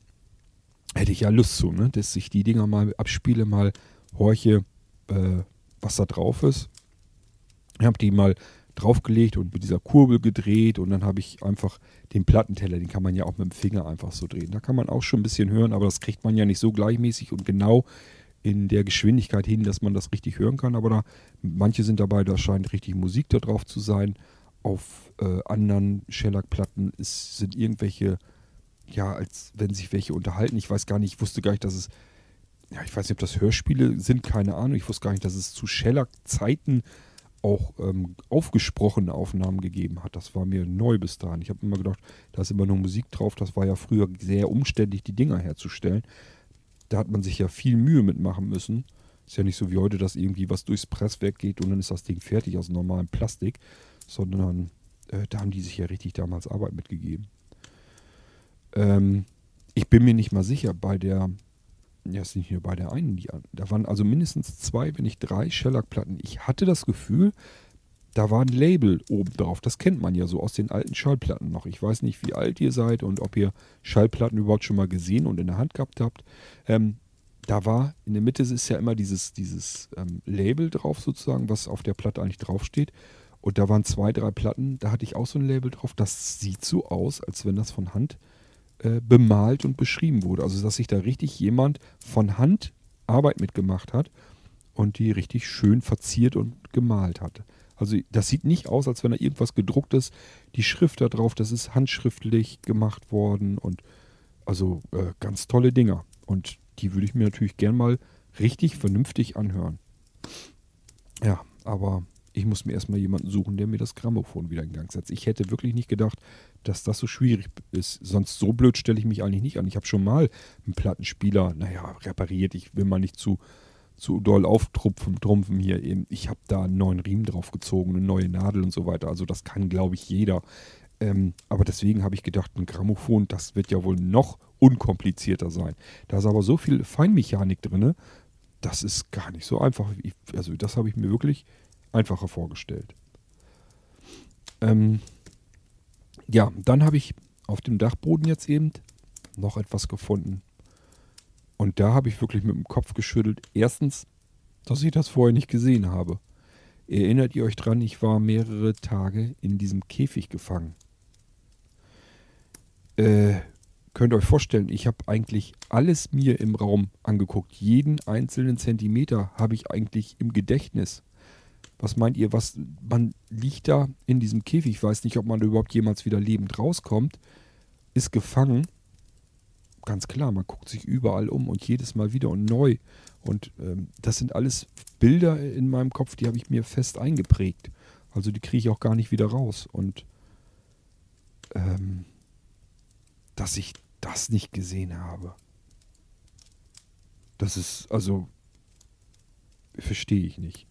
hätte ich ja Lust zu, ne? dass ich die Dinger mal abspiele, mal horche, äh, was da drauf ist. Ich habe die mal draufgelegt und mit dieser Kurbel gedreht und dann habe ich einfach den Plattenteller, den kann man ja auch mit dem Finger einfach so drehen. Da kann man auch schon ein bisschen hören, aber das kriegt man ja nicht so gleichmäßig und genau in der Geschwindigkeit hin, dass man das richtig hören kann. Aber da manche sind dabei, da scheint richtig Musik da drauf zu sein. Auf äh, anderen Shellac-Platten sind irgendwelche, ja, als wenn sich welche unterhalten. Ich weiß gar nicht, ich wusste gar nicht, dass es, ja, ich weiß nicht, ob das Hörspiele sind, keine Ahnung. Ich wusste gar nicht, dass es zu Shellac-Zeiten auch ähm, aufgesprochene Aufnahmen gegeben hat. Das war mir neu bis dahin. Ich habe immer gedacht, da ist immer nur Musik drauf. Das war ja früher sehr umständlich, die Dinger herzustellen. Da hat man sich ja viel Mühe mitmachen müssen. Ist ja nicht so wie heute, dass irgendwie was durchs Presswerk geht und dann ist das Ding fertig aus normalem Plastik, sondern äh, da haben die sich ja richtig damals Arbeit mitgegeben. Ähm, ich bin mir nicht mal sicher, bei der ja, es sind hier bei der einen, die, da waren also mindestens zwei, wenn nicht drei Shellac-Platten. Ich hatte das Gefühl, da war ein Label oben drauf. Das kennt man ja so aus den alten Schallplatten noch. Ich weiß nicht, wie alt ihr seid und ob ihr Schallplatten überhaupt schon mal gesehen und in der Hand gehabt habt. Ähm, da war, in der Mitte ist ja immer dieses, dieses ähm, Label drauf sozusagen, was auf der Platte eigentlich draufsteht. Und da waren zwei, drei Platten, da hatte ich auch so ein Label drauf. Das sieht so aus, als wenn das von Hand äh, bemalt und beschrieben wurde. Also dass sich da richtig jemand von Hand Arbeit mitgemacht hat und die richtig schön verziert und gemalt hat. Also das sieht nicht aus, als wenn da irgendwas gedruckt ist. Die Schrift da drauf, das ist handschriftlich gemacht worden und also äh, ganz tolle Dinger. Und die würde ich mir natürlich gern mal richtig vernünftig anhören. Ja, aber ich muss mir erstmal jemanden suchen, der mir das Grammophon wieder in Gang setzt. Ich hätte wirklich nicht gedacht, dass das so schwierig ist. Sonst so blöd stelle ich mich eigentlich nicht an. Ich habe schon mal einen Plattenspieler, naja, repariert. Ich will mal nicht zu, zu doll auftrumpfen trumpfen hier eben. Ich habe da einen neuen Riemen draufgezogen, eine neue Nadel und so weiter. Also das kann, glaube ich, jeder. Ähm, aber deswegen habe ich gedacht, ein Grammophon, das wird ja wohl noch unkomplizierter sein. Da ist aber so viel Feinmechanik drin, das ist gar nicht so einfach. Ich, also das habe ich mir wirklich einfacher vorgestellt. Ähm, ja, dann habe ich auf dem Dachboden jetzt eben noch etwas gefunden. Und da habe ich wirklich mit dem Kopf geschüttelt. Erstens, dass ich das vorher nicht gesehen habe. Erinnert ihr euch dran, ich war mehrere Tage in diesem Käfig gefangen. Äh, könnt ihr euch vorstellen, ich habe eigentlich alles mir im Raum angeguckt. Jeden einzelnen Zentimeter habe ich eigentlich im Gedächtnis. Was meint ihr, was man liegt da in diesem Käfig? Ich weiß nicht, ob man überhaupt jemals wieder lebend rauskommt. Ist gefangen. Ganz klar, man guckt sich überall um und jedes Mal wieder und neu. Und ähm, das sind alles Bilder in meinem Kopf, die habe ich mir fest eingeprägt. Also die kriege ich auch gar nicht wieder raus. Und ähm, dass ich das nicht gesehen habe. Das ist, also, verstehe ich nicht.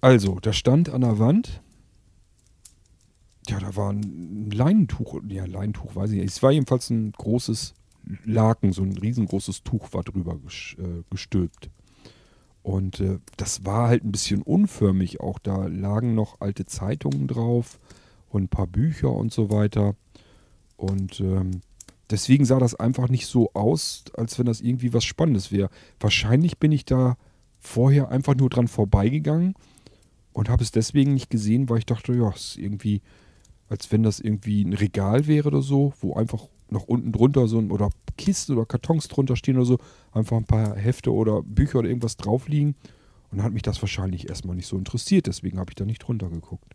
Also, da stand an der Wand, ja, da war ein Leinentuch, ja, Leinentuch weiß ich nicht. Es war jedenfalls ein großes Laken, so ein riesengroßes Tuch war drüber äh, gestülpt. Und äh, das war halt ein bisschen unförmig auch. Da lagen noch alte Zeitungen drauf und ein paar Bücher und so weiter. Und ähm, deswegen sah das einfach nicht so aus, als wenn das irgendwie was Spannendes wäre. Wahrscheinlich bin ich da vorher einfach nur dran vorbeigegangen und habe es deswegen nicht gesehen, weil ich dachte, ja, es ist irgendwie, als wenn das irgendwie ein Regal wäre oder so, wo einfach noch unten drunter so ein, oder Kisten oder Kartons drunter stehen oder so, einfach ein paar Hefte oder Bücher oder irgendwas drauf liegen. Und dann hat mich das wahrscheinlich erstmal nicht so interessiert, deswegen habe ich da nicht drunter geguckt.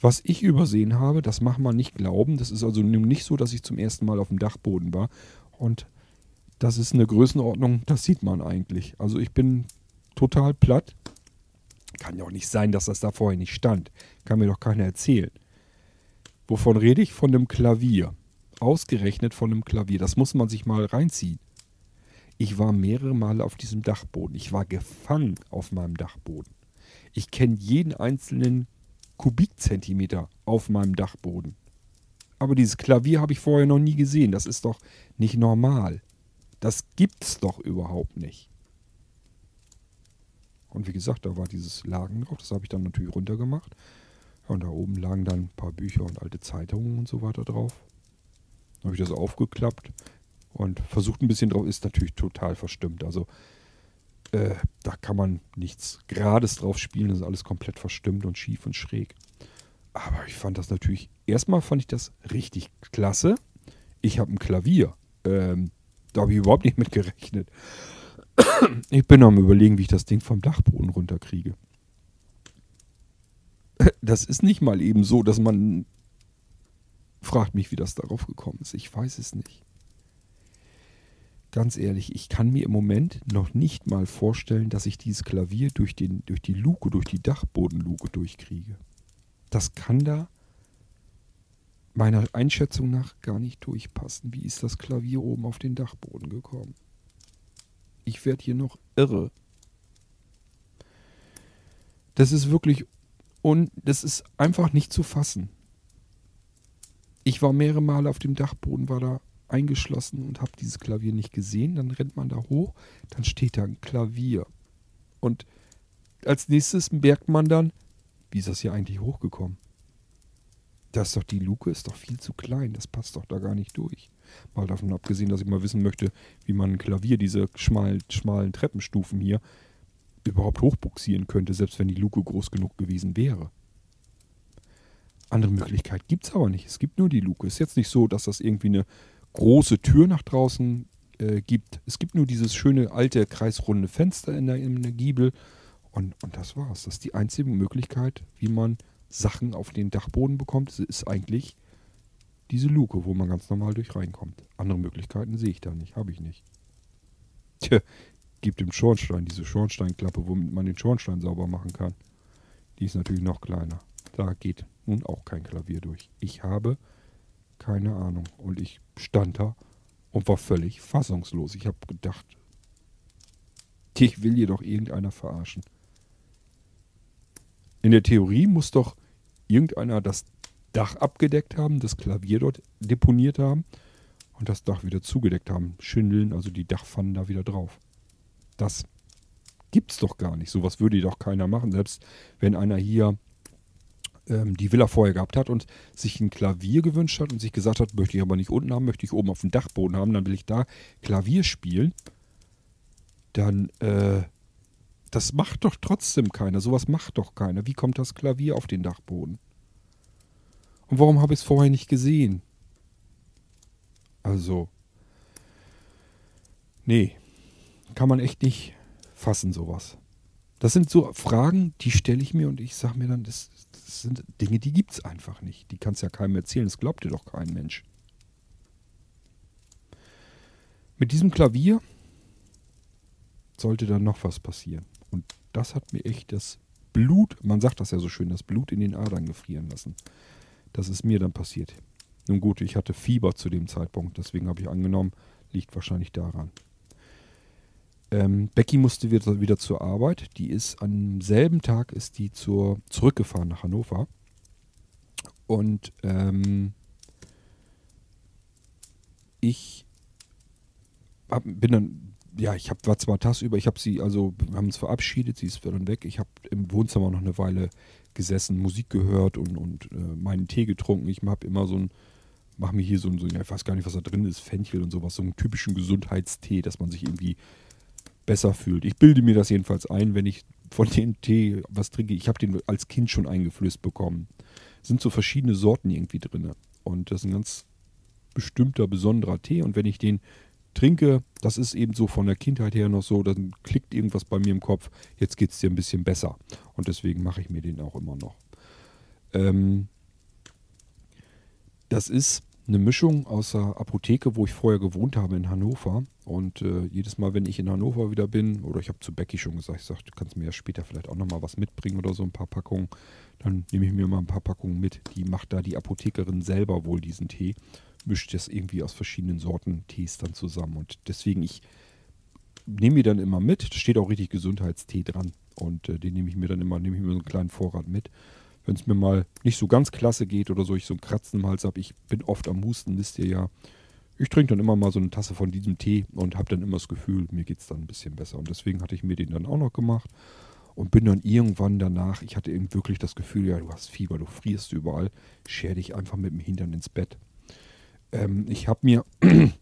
Was ich übersehen habe, das macht man nicht glauben. Das ist also nicht so, dass ich zum ersten Mal auf dem Dachboden war. Und das ist eine Größenordnung, das sieht man eigentlich. Also ich bin total platt. Kann auch nicht sein, dass das da vorher nicht stand. Kann mir doch keiner erzählen. Wovon rede ich? Von einem Klavier. Ausgerechnet von einem Klavier. Das muss man sich mal reinziehen. Ich war mehrere Male auf diesem Dachboden. Ich war gefangen auf meinem Dachboden. Ich kenne jeden einzelnen Kubikzentimeter auf meinem Dachboden. Aber dieses Klavier habe ich vorher noch nie gesehen. Das ist doch nicht normal. Das gibt's doch überhaupt nicht. Und wie gesagt, da war dieses Lagen drauf. Das habe ich dann natürlich runtergemacht. Und da oben lagen dann ein paar Bücher und alte Zeitungen und so weiter drauf. Dann habe ich das aufgeklappt und versucht ein bisschen drauf. Ist natürlich total verstimmt. Also äh, da kann man nichts Gerades drauf spielen. Das ist alles komplett verstimmt und schief und schräg. Aber ich fand das natürlich, erstmal fand ich das richtig klasse. Ich habe ein Klavier. Ähm, da habe ich überhaupt nicht mit gerechnet. Ich bin am überlegen, wie ich das Ding vom Dachboden runterkriege. Das ist nicht mal eben so, dass man fragt mich, wie das darauf gekommen ist. Ich weiß es nicht ganz ehrlich, ich kann mir im Moment noch nicht mal vorstellen, dass ich dieses Klavier durch, den, durch die Luke, durch die Dachbodenluke durchkriege. Das kann da meiner Einschätzung nach gar nicht durchpassen. Wie ist das Klavier oben auf den Dachboden gekommen? Ich werde hier noch irre. Das ist wirklich und das ist einfach nicht zu fassen. Ich war mehrere Male auf dem Dachboden, war da eingeschlossen und habe dieses Klavier nicht gesehen. Dann rennt man da hoch, dann steht da ein Klavier. Und als nächstes merkt man dann, wie ist das hier eigentlich hochgekommen? Das ist doch die Luke, ist doch viel zu klein, das passt doch da gar nicht durch. Mal davon abgesehen, dass ich mal wissen möchte, wie man ein Klavier, diese schmalen, schmalen Treppenstufen hier, überhaupt hochbuxieren könnte, selbst wenn die Luke groß genug gewesen wäre. Andere Möglichkeit gibt es aber nicht. Es gibt nur die Luke. Es ist jetzt nicht so, dass das irgendwie eine große Tür nach draußen äh, gibt. Es gibt nur dieses schöne alte kreisrunde Fenster in der, in der Giebel. Und, und das war's. Das ist die einzige Möglichkeit, wie man Sachen auf den Dachboden bekommt. Ist eigentlich diese Luke, wo man ganz normal durch reinkommt. Andere Möglichkeiten sehe ich da nicht, habe ich nicht. Tja, gibt im Schornstein diese Schornsteinklappe, womit man den Schornstein sauber machen kann. Die ist natürlich noch kleiner. Da geht nun auch kein Klavier durch. Ich habe keine Ahnung. Und ich stand da und war völlig fassungslos. Ich habe gedacht, dich will hier doch irgendeiner verarschen. In der Theorie muss doch irgendeiner das Dach abgedeckt haben, das Klavier dort deponiert haben und das Dach wieder zugedeckt haben. Schindeln, also die Dachpfannen da wieder drauf. Das gibt's doch gar nicht. Sowas würde doch keiner machen. Selbst wenn einer hier ähm, die Villa vorher gehabt hat und sich ein Klavier gewünscht hat und sich gesagt hat, möchte ich aber nicht unten haben, möchte ich oben auf dem Dachboden haben, dann will ich da Klavier spielen, dann, äh, das macht doch trotzdem keiner. Sowas macht doch keiner. Wie kommt das Klavier auf den Dachboden? Und warum habe ich es vorher nicht gesehen? Also, nee, kann man echt nicht fassen, sowas. Das sind so Fragen, die stelle ich mir und ich sage mir dann, das, das sind Dinge, die gibt es einfach nicht. Die kannst ja keinem erzählen, das glaubt dir doch kein Mensch. Mit diesem Klavier sollte dann noch was passieren. Und das hat mir echt das Blut, man sagt das ja so schön, das Blut in den Adern gefrieren lassen. Das ist mir dann passiert. Nun gut, ich hatte Fieber zu dem Zeitpunkt, deswegen habe ich angenommen, liegt wahrscheinlich daran. Ähm, Becky musste wieder, wieder zur Arbeit. Die ist am selben Tag ist die zur, zurückgefahren nach Hannover. Und ähm, ich hab, bin dann, ja, ich hab, war zwar tagsüber, ich habe sie, also wir haben uns verabschiedet, sie ist dann weg. Ich habe im Wohnzimmer noch eine Weile gesessen, Musik gehört und, und äh, meinen Tee getrunken. Ich habe immer so ein, mache mir hier so ein, so, ich weiß gar nicht, was da drin ist, Fenchel und sowas, so einen typischen Gesundheitstee, dass man sich irgendwie besser fühlt. Ich bilde mir das jedenfalls ein, wenn ich von dem Tee was trinke. Ich habe den als Kind schon eingeflößt bekommen. Sind so verschiedene Sorten irgendwie drin. Und das sind ganz bestimmter, besonderer Tee. Und wenn ich den trinke, das ist eben so von der Kindheit her noch so, dann klickt irgendwas bei mir im Kopf, jetzt geht es dir ein bisschen besser. Und deswegen mache ich mir den auch immer noch. Ähm, das ist eine Mischung aus der Apotheke, wo ich vorher gewohnt habe in Hannover. Und äh, jedes Mal, wenn ich in Hannover wieder bin, oder ich habe zu Becky schon gesagt, ich sage, du kannst mir ja später vielleicht auch nochmal was mitbringen oder so ein paar Packungen, dann nehme ich mir mal ein paar Packungen mit. Die macht da die Apothekerin selber wohl diesen Tee, mischt das irgendwie aus verschiedenen Sorten Tees dann zusammen. Und deswegen, ich nehme mir dann immer mit, da steht auch richtig Gesundheitstee dran. Und äh, den nehme ich mir dann immer, nehme ich mir so einen kleinen Vorrat mit wenn es mir mal nicht so ganz klasse geht oder so, ich so ein Kratzen im Hals habe, ich bin oft am Husten, wisst ihr ja. Ich trinke dann immer mal so eine Tasse von diesem Tee und habe dann immer das Gefühl, mir geht es dann ein bisschen besser. Und deswegen hatte ich mir den dann auch noch gemacht und bin dann irgendwann danach, ich hatte eben wirklich das Gefühl, ja, du hast Fieber, du frierst überall, scher dich einfach mit dem Hintern ins Bett. Ähm, ich habe mir,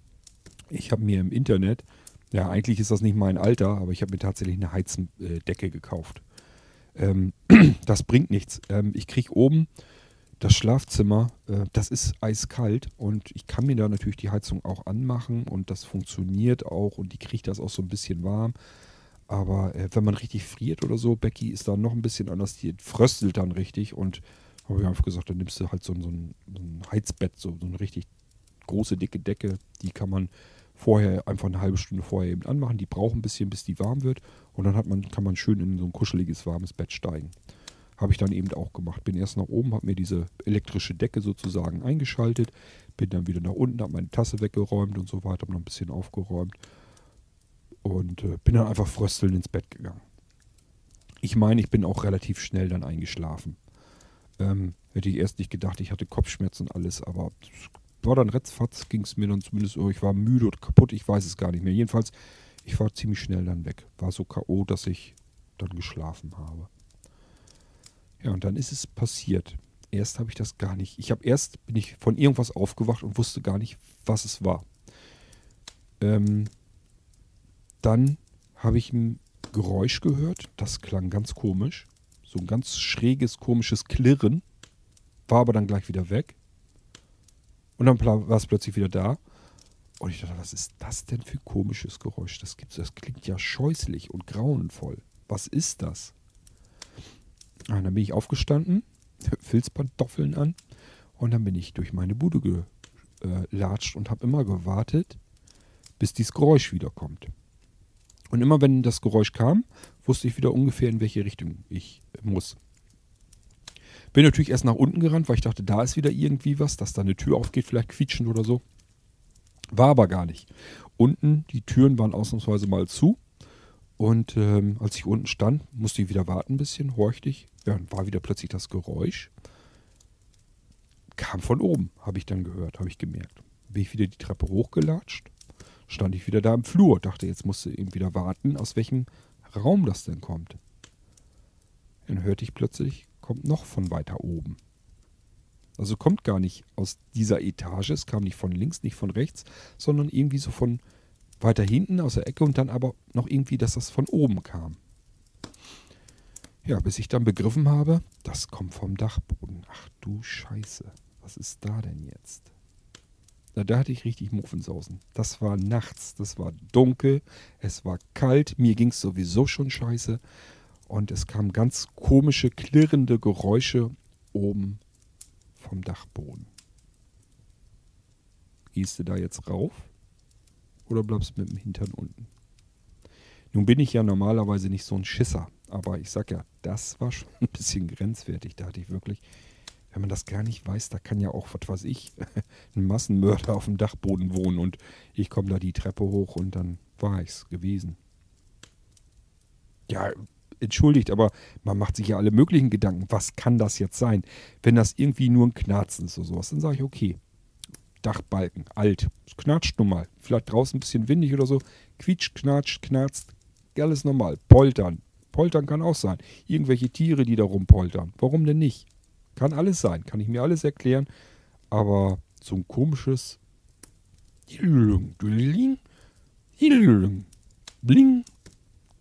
ich mir im Internet, ja, eigentlich ist das nicht mein Alter, aber ich habe mir tatsächlich eine Heizdecke gekauft. Ähm, das bringt nichts. Ähm, ich kriege oben das Schlafzimmer, äh, das ist eiskalt und ich kann mir da natürlich die Heizung auch anmachen und das funktioniert auch und die kriegt das auch so ein bisschen warm. Aber äh, wenn man richtig friert oder so, Becky ist da noch ein bisschen anders, die fröstelt dann richtig und habe ich einfach gesagt, dann nimmst du halt so, so, ein, so ein Heizbett, so, so eine richtig große, dicke Decke, die kann man vorher einfach eine halbe Stunde vorher eben anmachen. Die brauchen ein bisschen, bis die warm wird. Und dann hat man, kann man schön in so ein kuscheliges, warmes Bett steigen. Habe ich dann eben auch gemacht. Bin erst nach oben, habe mir diese elektrische Decke sozusagen eingeschaltet. Bin dann wieder nach unten, habe meine Tasse weggeräumt und so weiter, habe noch ein bisschen aufgeräumt. Und äh, bin dann einfach frösteln ins Bett gegangen. Ich meine, ich bin auch relativ schnell dann eingeschlafen. Ähm, hätte ich erst nicht gedacht, ich hatte Kopfschmerzen und alles, aber war dann retzfatz, ging es mir dann zumindest, oh, ich war müde und kaputt, ich weiß es gar nicht mehr. Jedenfalls, ich war ziemlich schnell dann weg. War so K.O., dass ich dann geschlafen habe. Ja, und dann ist es passiert. Erst habe ich das gar nicht. Ich habe erst, bin ich von irgendwas aufgewacht und wusste gar nicht, was es war. Ähm, dann habe ich ein Geräusch gehört, das klang ganz komisch. So ein ganz schräges, komisches Klirren. War aber dann gleich wieder weg. Und dann war es plötzlich wieder da. Und ich dachte, was ist das denn für komisches Geräusch? Das gibt's, das klingt ja scheußlich und grauenvoll. Was ist das? Und ah, dann bin ich aufgestanden, Filzpantoffeln an und dann bin ich durch meine Bude gelatscht und habe immer gewartet, bis dieses Geräusch wiederkommt. Und immer wenn das Geräusch kam, wusste ich wieder ungefähr, in welche Richtung ich muss. Bin natürlich erst nach unten gerannt, weil ich dachte, da ist wieder irgendwie was, dass da eine Tür aufgeht, vielleicht quietschen oder so. War aber gar nicht. Unten, die Türen waren ausnahmsweise mal zu. Und ähm, als ich unten stand, musste ich wieder warten ein bisschen, horchte ich. Ja, dann war wieder plötzlich das Geräusch. Kam von oben, habe ich dann gehört, habe ich gemerkt. Bin ich wieder die Treppe hochgelatscht, stand ich wieder da im Flur. Dachte, jetzt musste ich eben wieder warten, aus welchem Raum das denn kommt. Dann hörte ich plötzlich kommt noch von weiter oben. Also kommt gar nicht aus dieser Etage, es kam nicht von links, nicht von rechts, sondern irgendwie so von weiter hinten aus der Ecke und dann aber noch irgendwie, dass das von oben kam. Ja, bis ich dann begriffen habe, das kommt vom Dachboden. Ach du Scheiße, was ist da denn jetzt? Na, da hatte ich richtig Muffensausen. Das war nachts, das war dunkel, es war kalt, mir ging es sowieso schon scheiße und es kamen ganz komische, klirrende Geräusche oben vom Dachboden. Gehst du da jetzt rauf oder bleibst mit dem Hintern unten? Nun bin ich ja normalerweise nicht so ein Schisser, aber ich sag ja, das war schon ein bisschen grenzwertig. Da hatte ich wirklich, wenn man das gar nicht weiß, da kann ja auch, was weiß ich, ein Massenmörder auf dem Dachboden wohnen und ich komme da die Treppe hoch und dann war ich's gewesen. Ja, entschuldigt, aber man macht sich ja alle möglichen Gedanken. Was kann das jetzt sein? Wenn das irgendwie nur ein Knarzen ist oder sowas, dann sage ich, okay. Dachbalken, alt. Es knatscht nun mal. Vielleicht draußen ein bisschen windig oder so. Quietscht, knatscht, knarzt. Alles normal. Poltern. Poltern kann auch sein. Irgendwelche Tiere, die da rumpoltern. Warum denn nicht? Kann alles sein. Kann ich mir alles erklären. Aber so ein komisches Bling,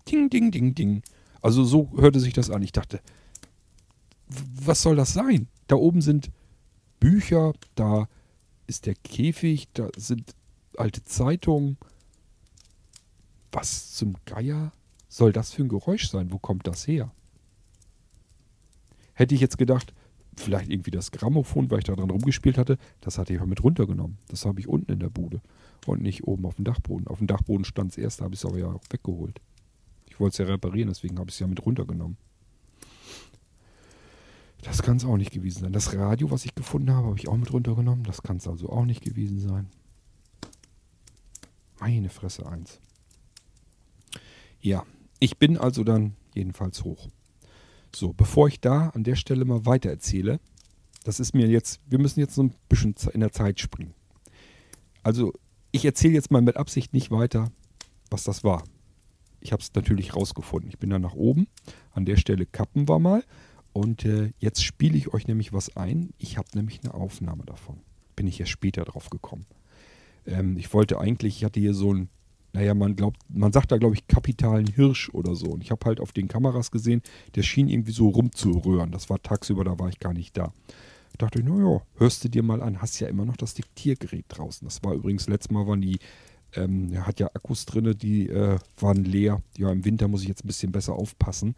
Ding, Ding, Ding, Ding. Also so hörte sich das an. Ich dachte, was soll das sein? Da oben sind Bücher, da ist der Käfig, da sind alte Zeitungen. Was zum Geier soll das für ein Geräusch sein? Wo kommt das her? Hätte ich jetzt gedacht, vielleicht irgendwie das Grammophon, weil ich da dran rumgespielt hatte, das hatte ich auch mit runtergenommen. Das habe ich unten in der Bude und nicht oben auf dem Dachboden. Auf dem Dachboden stand es erst, da habe ich es aber ja weggeholt. Ich wollte es ja reparieren, deswegen habe ich es ja mit runtergenommen. Das kann es auch nicht gewesen sein. Das Radio, was ich gefunden habe, habe ich auch mit runtergenommen. Das kann es also auch nicht gewesen sein. Meine Fresse eins. Ja, ich bin also dann jedenfalls hoch. So, bevor ich da an der Stelle mal weiter erzähle, das ist mir jetzt, wir müssen jetzt so ein bisschen in der Zeit springen. Also, ich erzähle jetzt mal mit Absicht nicht weiter, was das war. Ich habe es natürlich rausgefunden. Ich bin dann nach oben. An der Stelle kappen wir mal. Und äh, jetzt spiele ich euch nämlich was ein. Ich habe nämlich eine Aufnahme davon. Bin ich ja später drauf gekommen. Ähm, ich wollte eigentlich, ich hatte hier so ein, naja, man glaubt, man sagt da glaube ich kapitalen Hirsch oder so. Und ich habe halt auf den Kameras gesehen, der schien irgendwie so rumzurühren. Das war tagsüber, da war ich gar nicht da. Da dachte ich, naja, hörst du dir mal an, hast ja immer noch das Diktiergerät draußen. Das war übrigens, letztes Mal waren die, ähm, er hat ja Akkus drin, die äh, waren leer. Ja, im Winter muss ich jetzt ein bisschen besser aufpassen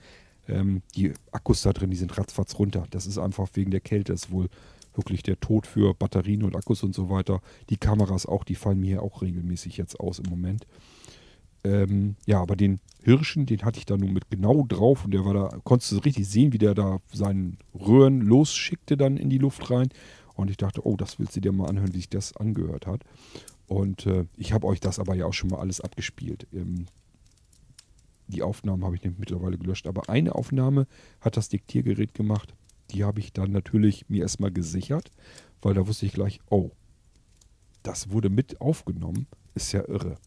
ähm, die Akkus da drin, die sind ratzfatz runter. Das ist einfach wegen der Kälte, ist wohl wirklich der Tod für Batterien und Akkus und so weiter. Die Kameras auch, die fallen mir auch regelmäßig jetzt aus im Moment. Ähm, ja, aber den Hirschen, den hatte ich da nun mit genau drauf und der war da, konntest du richtig sehen, wie der da seinen Röhren losschickte dann in die Luft rein. Und ich dachte, oh, das willst du dir mal anhören, wie sich das angehört hat. Und äh, ich habe euch das aber ja auch schon mal alles abgespielt. Ähm, die Aufnahmen habe ich mittlerweile gelöscht, aber eine Aufnahme hat das Diktiergerät gemacht. Die habe ich dann natürlich mir erstmal gesichert, weil da wusste ich gleich, oh, das wurde mit aufgenommen, ist ja irre.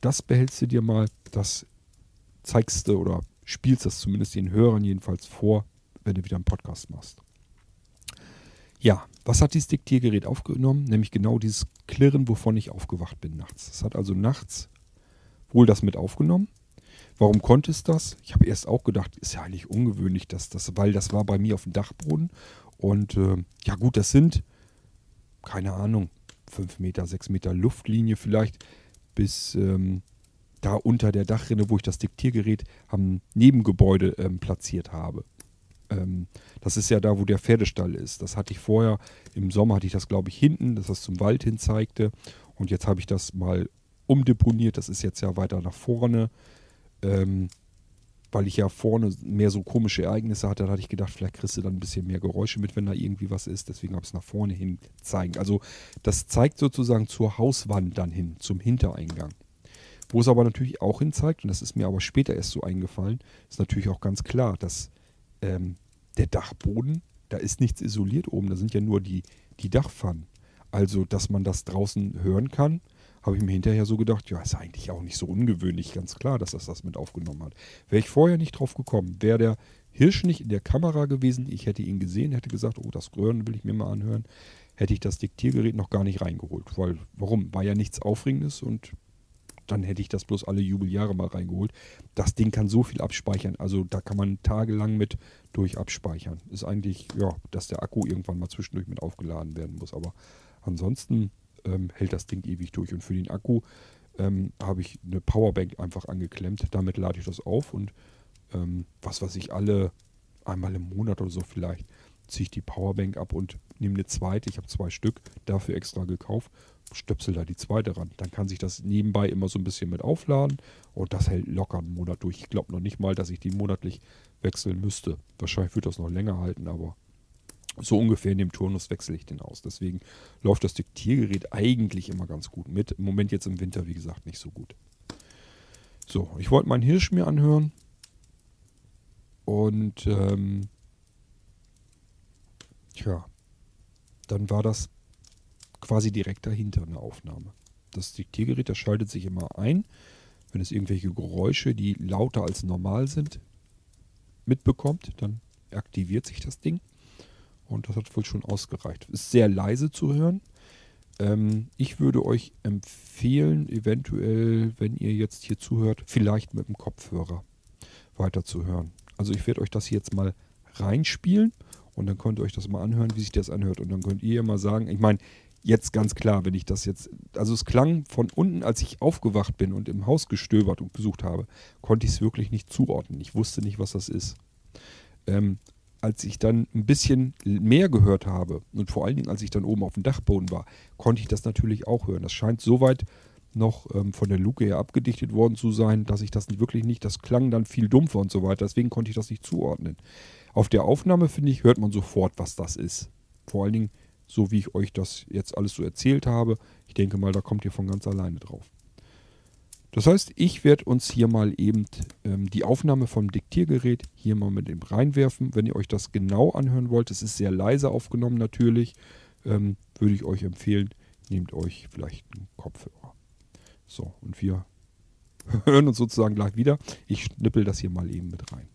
Das behältst du dir mal, das zeigst du oder spielst das zumindest den Hörern jedenfalls vor, wenn du wieder einen Podcast machst. Ja, was hat dieses Diktiergerät aufgenommen? Nämlich genau dieses Klirren, wovon ich aufgewacht bin nachts. Es hat also nachts wohl das mit aufgenommen. Warum konnte es das? Ich habe erst auch gedacht, ist ja eigentlich ungewöhnlich, dass das, weil das war bei mir auf dem Dachboden. Und äh, ja gut, das sind, keine Ahnung, 5 Meter, 6 Meter Luftlinie vielleicht bis ähm, da unter der Dachrinne, wo ich das Diktiergerät am Nebengebäude ähm, platziert habe. Ähm, das ist ja da, wo der Pferdestall ist. Das hatte ich vorher, im Sommer hatte ich das, glaube ich, hinten, dass das zum Wald hin zeigte. Und jetzt habe ich das mal umdeponiert. Das ist jetzt ja weiter nach vorne. Ähm, weil ich ja vorne mehr so komische Ereignisse hatte, da hatte ich gedacht, vielleicht kriegst du dann ein bisschen mehr Geräusche mit, wenn da irgendwie was ist. Deswegen habe ich es nach vorne hin zeigen. Also das zeigt sozusagen zur Hauswand dann hin, zum Hintereingang. Wo es aber natürlich auch hin zeigt, und das ist mir aber später erst so eingefallen, ist natürlich auch ganz klar, dass ähm, der Dachboden, da ist nichts isoliert oben, da sind ja nur die, die Dachpfannen. Also, dass man das draußen hören kann, habe ich mir hinterher so gedacht, ja, ist eigentlich auch nicht so ungewöhnlich, ganz klar, dass das das mit aufgenommen hat. Wäre ich vorher nicht drauf gekommen, wäre der Hirsch nicht in der Kamera gewesen, ich hätte ihn gesehen, hätte gesagt, oh, das Grören will ich mir mal anhören, hätte ich das Diktiergerät noch gar nicht reingeholt. Weil, warum? War ja nichts Aufregendes und dann hätte ich das bloß alle Jubeljahre mal reingeholt. Das Ding kann so viel abspeichern, also da kann man tagelang mit durch abspeichern. Ist eigentlich, ja, dass der Akku irgendwann mal zwischendurch mit aufgeladen werden muss, aber ansonsten ähm, hält das Ding ewig durch. Und für den Akku ähm, habe ich eine Powerbank einfach angeklemmt. Damit lade ich das auf und ähm, was weiß ich, alle einmal im Monat oder so vielleicht ziehe ich die Powerbank ab und nehme eine zweite. Ich habe zwei Stück dafür extra gekauft. Stöpsel da die zweite ran. Dann kann sich das nebenbei immer so ein bisschen mit aufladen und das hält locker einen Monat durch. Ich glaube noch nicht mal, dass ich die monatlich wechseln müsste. Wahrscheinlich wird das noch länger halten, aber so ungefähr in dem Turnus wechsle ich den aus. Deswegen läuft das Diktiergerät eigentlich immer ganz gut mit. Im Moment jetzt im Winter, wie gesagt, nicht so gut. So, ich wollte meinen Hirsch mir anhören. Und, ähm, tja, dann war das quasi direkt dahinter eine Aufnahme. Das Diktiergerät, das schaltet sich immer ein, wenn es irgendwelche Geräusche, die lauter als normal sind, mitbekommt, dann aktiviert sich das Ding. Und das hat wohl schon ausgereicht. Ist sehr leise zu hören. Ähm, ich würde euch empfehlen, eventuell, wenn ihr jetzt hier zuhört, vielleicht mit dem Kopfhörer weiterzuhören. Also ich werde euch das jetzt mal reinspielen Und dann könnt ihr euch das mal anhören, wie sich das anhört. Und dann könnt ihr mal sagen, ich meine, jetzt ganz klar, wenn ich das jetzt, also es klang von unten, als ich aufgewacht bin und im Haus gestöbert und gesucht habe, konnte ich es wirklich nicht zuordnen. Ich wusste nicht, was das ist. Ähm, als ich dann ein bisschen mehr gehört habe und vor allen Dingen, als ich dann oben auf dem Dachboden war, konnte ich das natürlich auch hören. Das scheint soweit noch ähm, von der Luke her abgedichtet worden zu sein, dass ich das wirklich nicht, das klang dann viel dumpfer und so weiter. Deswegen konnte ich das nicht zuordnen. Auf der Aufnahme, finde ich, hört man sofort, was das ist. Vor allen Dingen, so wie ich euch das jetzt alles so erzählt habe. Ich denke mal, da kommt ihr von ganz alleine drauf. Das heißt, ich werde uns hier mal eben ähm, die Aufnahme vom Diktiergerät hier mal mit dem reinwerfen. Wenn ihr euch das genau anhören wollt, es ist sehr leise aufgenommen natürlich, ähm, würde ich euch empfehlen, nehmt euch vielleicht einen Kopfhörer. So, und wir hören uns sozusagen gleich wieder. Ich schnippel das hier mal eben mit rein.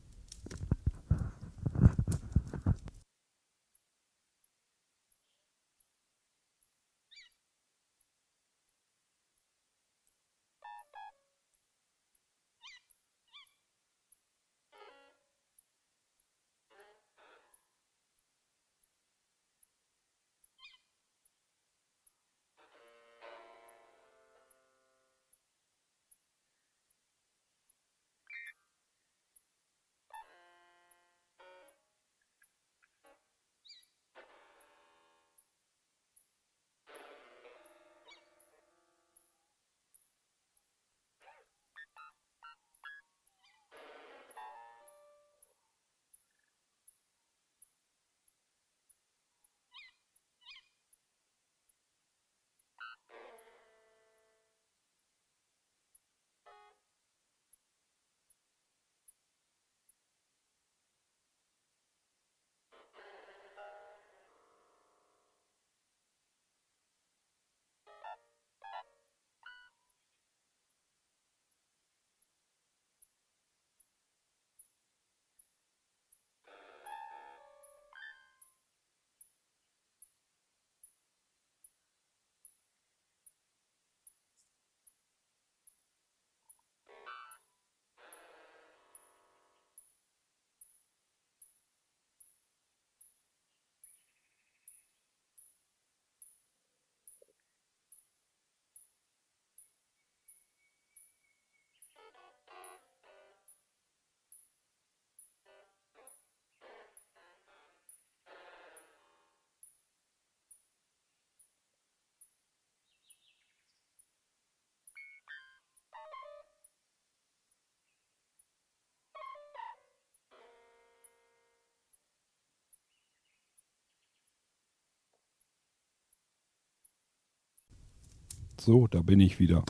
So, da bin ich wieder.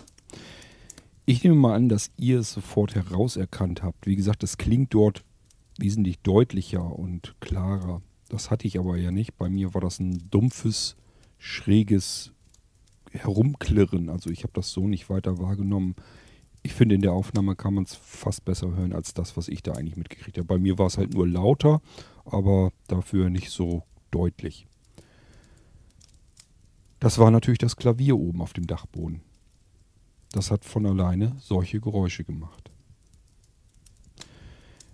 Ich nehme mal an, dass ihr es sofort herauserkannt habt. Wie gesagt, es klingt dort wesentlich deutlicher und klarer. Das hatte ich aber ja nicht. Bei mir war das ein dumpfes, schräges Herumklirren. Also ich habe das so nicht weiter wahrgenommen. Ich finde, in der Aufnahme kann man es fast besser hören als das, was ich da eigentlich mitgekriegt habe. Bei mir war es halt nur lauter, aber dafür nicht so deutlich. Das war natürlich das Klavier oben auf dem Dachboden. Das hat von alleine solche Geräusche gemacht.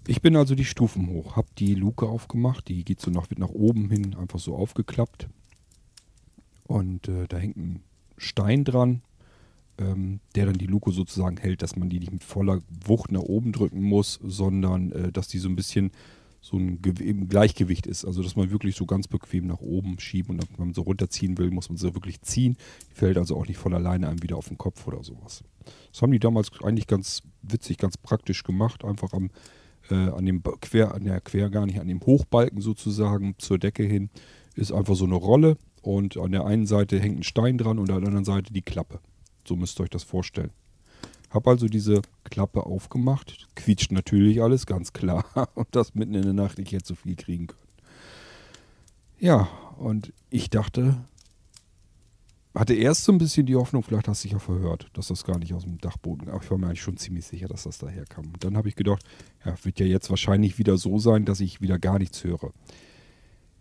Ich bin also die Stufen hoch, habe die Luke aufgemacht, die geht so nach, wird nach oben hin einfach so aufgeklappt. Und äh, da hängt ein Stein dran, ähm, der dann die Luke sozusagen hält, dass man die nicht mit voller Wucht nach oben drücken muss, sondern äh, dass die so ein bisschen so ein Gleichgewicht ist. Also dass man wirklich so ganz bequem nach oben schieben und wenn man so runterziehen will, muss man sie wirklich ziehen. Die fällt also auch nicht von alleine einem wieder auf den Kopf oder sowas. Das haben die damals eigentlich ganz witzig, ganz praktisch gemacht. Einfach am, äh, an dem Quer, an der Quer gar nicht, an dem Hochbalken sozusagen zur Decke hin ist einfach so eine Rolle und an der einen Seite hängt ein Stein dran und an der anderen Seite die Klappe. So müsst ihr euch das vorstellen. Hab also diese Klappe aufgemacht. Quietscht natürlich alles, ganz klar. Und das mitten in der Nacht, ich hätte so viel kriegen können. Ja, und ich dachte, hatte erst so ein bisschen die Hoffnung, vielleicht hast du dich ja verhört, dass das gar nicht aus dem Dachboden, aber ich war mir eigentlich schon ziemlich sicher, dass das daher kam. Und dann habe ich gedacht, ja, wird ja jetzt wahrscheinlich wieder so sein, dass ich wieder gar nichts höre.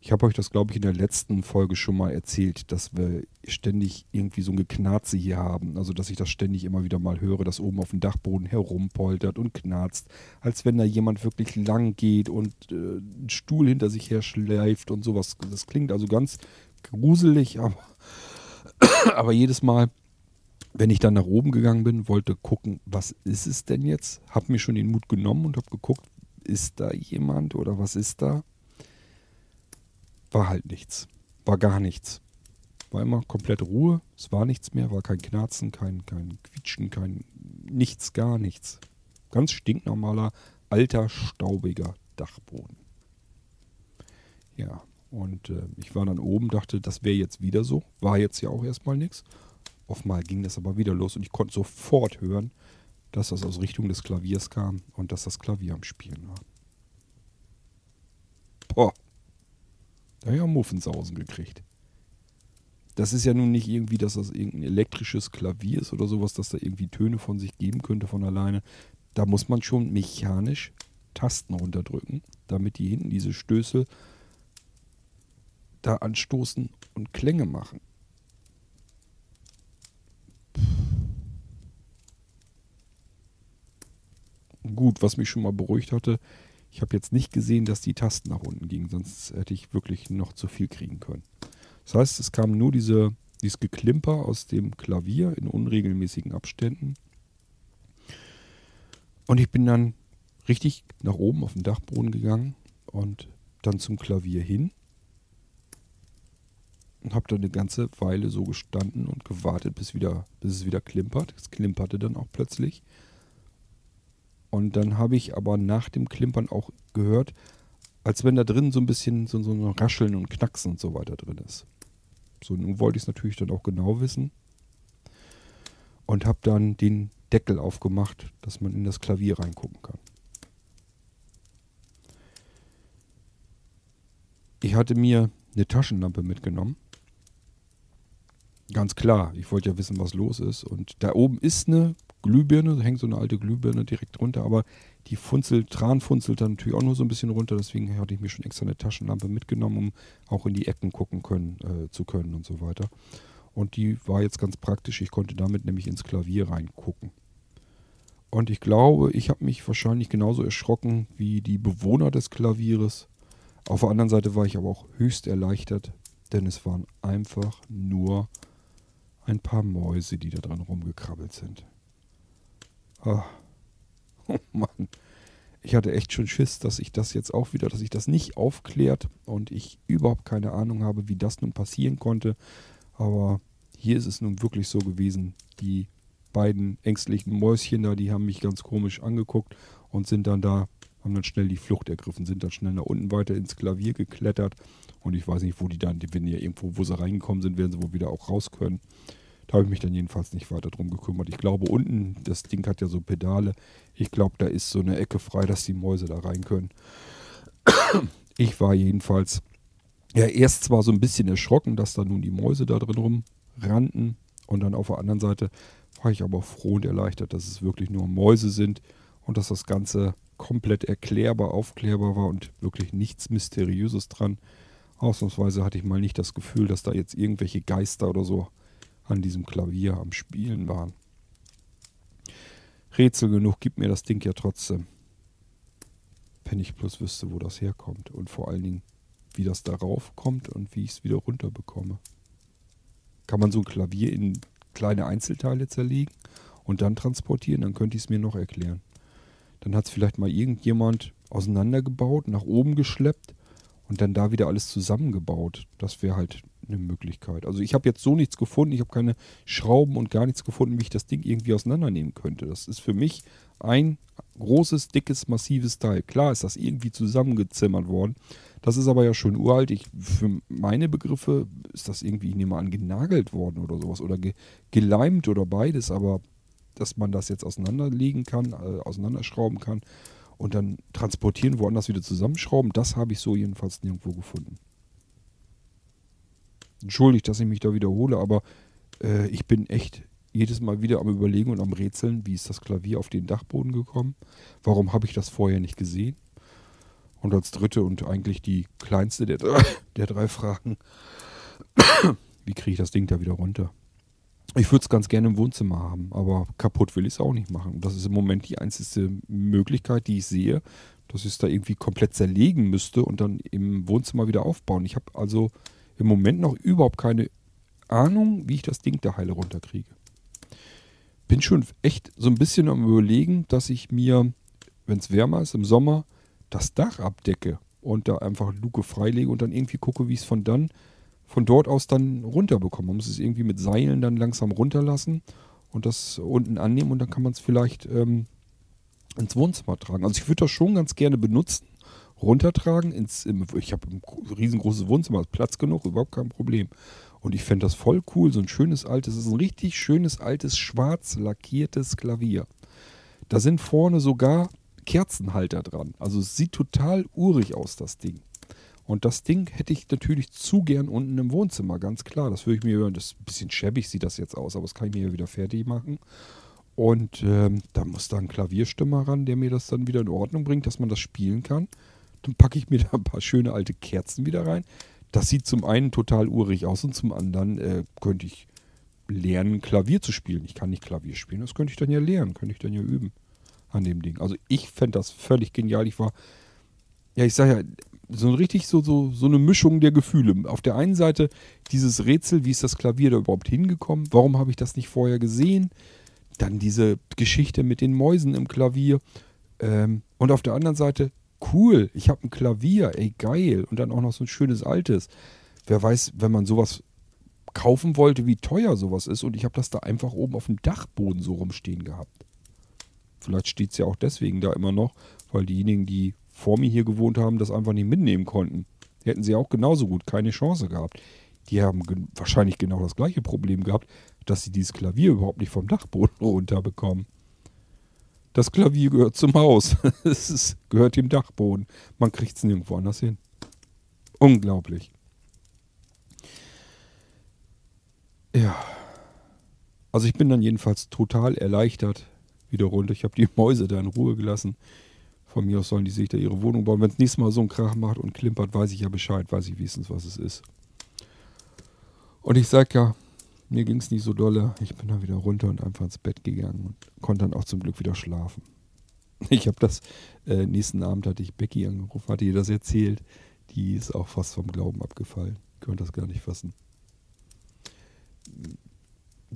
Ich habe euch das, glaube ich, in der letzten Folge schon mal erzählt, dass wir ständig irgendwie so ein Geknarze hier haben. Also, dass ich das ständig immer wieder mal höre, dass oben auf dem Dachboden herumpoltert und knarzt, als wenn da jemand wirklich lang geht und äh, einen Stuhl hinter sich her schleift und sowas. Das klingt also ganz gruselig, aber, aber jedes Mal, wenn ich dann nach oben gegangen bin, wollte gucken, was ist es denn jetzt? Habe mir schon den Mut genommen und habe geguckt, ist da jemand oder was ist da? War halt nichts. War gar nichts. War immer komplett Ruhe. Es war nichts mehr, war kein Knarzen, kein, kein Quietschen, kein nichts, gar nichts. Ganz stinknormaler, alter, staubiger Dachboden. Ja, und äh, ich war dann oben, dachte, das wäre jetzt wieder so. War jetzt ja auch erstmal nichts. Mal ging das aber wieder los und ich konnte sofort hören, dass das aus Richtung des Klaviers kam und dass das Klavier am Spielen war. Boah, da habe ich auch Muffensausen gekriegt. Das ist ja nun nicht irgendwie, dass das irgendein elektrisches Klavier ist oder sowas, dass da irgendwie Töne von sich geben könnte von alleine. Da muss man schon mechanisch Tasten runterdrücken, damit die hinten diese Stößel da anstoßen und Klänge machen. Gut, was mich schon mal beruhigt hatte, ich habe jetzt nicht gesehen, dass die Tasten nach unten gingen, sonst hätte ich wirklich noch zu viel kriegen können. Das heißt, es kam nur diese, dieses Geklimper aus dem Klavier in unregelmäßigen Abständen. Und ich bin dann richtig nach oben auf den Dachboden gegangen und dann zum Klavier hin und habe da eine ganze Weile so gestanden und gewartet, bis, wieder, bis es wieder klimpert. Es klimperte dann auch plötzlich. Und dann habe ich aber nach dem Klimpern auch gehört, als wenn da drin so ein bisschen so, so ein Rascheln und Knacksen und so weiter drin ist. So, nun wollte ich es natürlich dann auch genau wissen. Und habe dann den Deckel aufgemacht, dass man in das Klavier reingucken kann. Ich hatte mir eine Taschenlampe mitgenommen. Ganz klar, ich wollte ja wissen, was los ist. Und da oben ist eine Glühbirne, da hängt so eine alte Glühbirne direkt runter, aber die funzelt, Tran funzelt dann natürlich auch nur so ein bisschen runter, deswegen hatte ich mir schon extra eine Taschenlampe mitgenommen, um auch in die Ecken gucken können, äh, zu können und so weiter. Und die war jetzt ganz praktisch, ich konnte damit nämlich ins Klavier reingucken. Und ich glaube, ich habe mich wahrscheinlich genauso erschrocken wie die Bewohner des Klavieres. Auf der anderen Seite war ich aber auch höchst erleichtert, denn es waren einfach nur ein paar Mäuse, die da dran rumgekrabbelt sind. Oh. oh Mann. Ich hatte echt schon Schiss, dass ich das jetzt auch wieder, dass ich das nicht aufklärt und ich überhaupt keine Ahnung habe, wie das nun passieren konnte. Aber hier ist es nun wirklich so gewesen. Die beiden ängstlichen Mäuschen da, die haben mich ganz komisch angeguckt und sind dann da, haben dann schnell die Flucht ergriffen, sind dann schnell nach unten weiter ins Klavier geklettert. Und ich weiß nicht, wo die dann, die, wenn ja irgendwo, wo sie reingekommen sind, werden sie wohl wieder auch raus können. Da habe ich mich dann jedenfalls nicht weiter drum gekümmert. Ich glaube, unten, das Ding hat ja so Pedale. Ich glaube, da ist so eine Ecke frei, dass die Mäuse da rein können. Ich war jedenfalls ja erst zwar so ein bisschen erschrocken, dass da nun die Mäuse da drin rumrannten. Und dann auf der anderen Seite war ich aber froh und erleichtert, dass es wirklich nur Mäuse sind und dass das Ganze komplett erklärbar, aufklärbar war und wirklich nichts Mysteriöses dran. Ausnahmsweise hatte ich mal nicht das Gefühl, dass da jetzt irgendwelche Geister oder so an diesem Klavier am Spielen waren. Rätsel genug gibt mir das Ding ja trotzdem. Wenn ich bloß wüsste, wo das herkommt und vor allen Dingen, wie das darauf kommt und wie ich es wieder runterbekomme. Kann man so ein Klavier in kleine Einzelteile zerlegen und dann transportieren, dann könnte ich es mir noch erklären. Dann hat es vielleicht mal irgendjemand auseinandergebaut, nach oben geschleppt und dann da wieder alles zusammengebaut. Das wäre halt eine Möglichkeit. Also ich habe jetzt so nichts gefunden, ich habe keine Schrauben und gar nichts gefunden, wie ich das Ding irgendwie auseinandernehmen könnte. Das ist für mich ein großes, dickes, massives Teil. Klar ist das irgendwie zusammengezimmert worden. Das ist aber ja schon uralt. Ich, für meine Begriffe ist das irgendwie, ich nehme an, genagelt worden oder sowas oder ge geleimt oder beides, aber dass man das jetzt auseinanderlegen kann, äh, auseinanderschrauben kann und dann transportieren, woanders wieder zusammenschrauben, das habe ich so jedenfalls nirgendwo gefunden. Entschuldigt, dass ich mich da wiederhole, aber äh, ich bin echt jedes Mal wieder am Überlegen und am Rätseln, wie ist das Klavier auf den Dachboden gekommen? Warum habe ich das vorher nicht gesehen? Und als dritte und eigentlich die kleinste der, der drei Fragen, wie kriege ich das Ding da wieder runter? Ich würde es ganz gerne im Wohnzimmer haben, aber kaputt will ich es auch nicht machen. Das ist im Moment die einzige Möglichkeit, die ich sehe, dass ich es da irgendwie komplett zerlegen müsste und dann im Wohnzimmer wieder aufbauen. Ich habe also im Moment noch überhaupt keine Ahnung, wie ich das Ding da heile runterkriege. Bin schon echt so ein bisschen am überlegen, dass ich mir, wenn es wärmer ist im Sommer, das Dach abdecke und da einfach Luke freilege und dann irgendwie gucke, wie es von dann von dort aus dann runterbekommen. Man muss es irgendwie mit Seilen dann langsam runterlassen und das unten annehmen und dann kann man es vielleicht ähm, ins Wohnzimmer tragen. Also ich würde das schon ganz gerne benutzen, runtertragen. Ins, im, ich habe ein riesengroßes Wohnzimmer, Platz genug, überhaupt kein Problem. Und ich fände das voll cool, so ein schönes altes, es ist ein richtig schönes altes schwarz lackiertes Klavier. Da sind vorne sogar Kerzenhalter dran. Also es sieht total urig aus, das Ding. Und das Ding hätte ich natürlich zu gern unten im Wohnzimmer, ganz klar. Das würde ich mir, das ist ein bisschen schäbig sieht das jetzt aus, aber das kann ich mir ja wieder fertig machen. Und ähm, da muss da ein Klavierstimmer ran, der mir das dann wieder in Ordnung bringt, dass man das spielen kann. Dann packe ich mir da ein paar schöne alte Kerzen wieder rein. Das sieht zum einen total urig aus und zum anderen äh, könnte ich lernen, Klavier zu spielen. Ich kann nicht Klavier spielen, das könnte ich dann ja lernen, könnte ich dann ja üben an dem Ding. Also ich fände das völlig genial. Ich war, ja, ich sage ja, so richtig so, so, so eine Mischung der Gefühle. Auf der einen Seite dieses Rätsel, wie ist das Klavier da überhaupt hingekommen? Warum habe ich das nicht vorher gesehen? Dann diese Geschichte mit den Mäusen im Klavier. Ähm, und auf der anderen Seite, cool, ich habe ein Klavier, ey, geil. Und dann auch noch so ein schönes altes. Wer weiß, wenn man sowas kaufen wollte, wie teuer sowas ist. Und ich habe das da einfach oben auf dem Dachboden so rumstehen gehabt. Vielleicht steht es ja auch deswegen da immer noch, weil diejenigen, die vor mir hier gewohnt haben, das einfach nicht mitnehmen konnten. Hätten sie auch genauso gut keine Chance gehabt. Die haben ge wahrscheinlich genau das gleiche Problem gehabt, dass sie dieses Klavier überhaupt nicht vom Dachboden runterbekommen. Das Klavier gehört zum Haus. es ist, gehört dem Dachboden. Man kriegt es nirgendwo anders hin. Unglaublich. Ja. Also ich bin dann jedenfalls total erleichtert wieder runter. Ich habe die Mäuse da in Ruhe gelassen. Von mir aus sollen die sich da ihre Wohnung bauen. Wenn es nächstes Mal so einen Krach macht und klimpert, weiß ich ja Bescheid, weiß ich wenigstens, was es ist. Und ich sag ja, mir ging es nicht so dolle. Ich bin dann wieder runter und einfach ins Bett gegangen und konnte dann auch zum Glück wieder schlafen. Ich habe das, äh, nächsten Abend hatte ich Becky angerufen, hatte ihr das erzählt. Die ist auch fast vom Glauben abgefallen. Konnte das gar nicht fassen